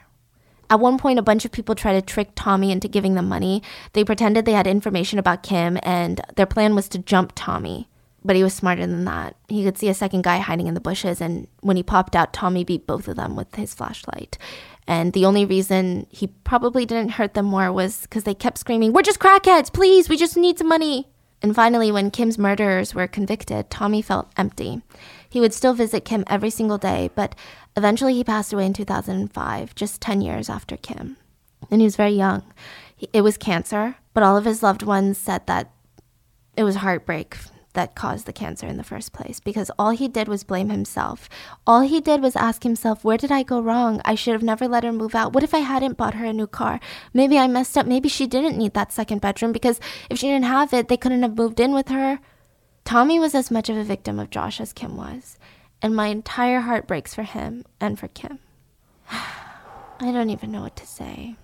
At one point, a bunch of people tried to trick Tommy into giving them money. They pretended they had information about Kim, and their plan was to jump Tommy. But he was smarter than that. He could see a second guy hiding in the bushes, and when he popped out, Tommy beat both of them with his flashlight. And the only reason he probably didn't hurt them more was because they kept screaming, We're just crackheads, please, we just need some money. And finally, when Kim's murderers were convicted, Tommy felt empty. He would still visit Kim every single day, but eventually he passed away in 2005, just 10 years after Kim. And he was very young. It was cancer, but all of his loved ones said that it was heartbreak that caused the cancer in the first place because all he did was blame himself. All he did was ask himself, Where did I go wrong? I should have never let her move out. What if I hadn't bought her a new car? Maybe I messed up. Maybe she didn't need that second bedroom because if she didn't have it, they couldn't have moved in with her. Tommy was as much of a victim of Josh as Kim was, and my entire heart breaks for him and for Kim. I don't even know what to say.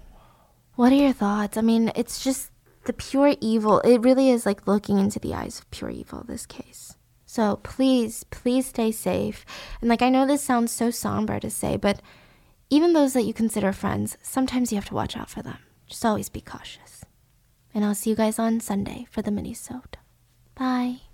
What are your thoughts? I mean, it's just the pure evil, it really is like looking into the eyes of pure evil, this case. So please, please stay safe. And like, I know this sounds so somber to say, but even those that you consider friends, sometimes you have to watch out for them. Just always be cautious. And I'll see you guys on Sunday for the mini-sode. Bye.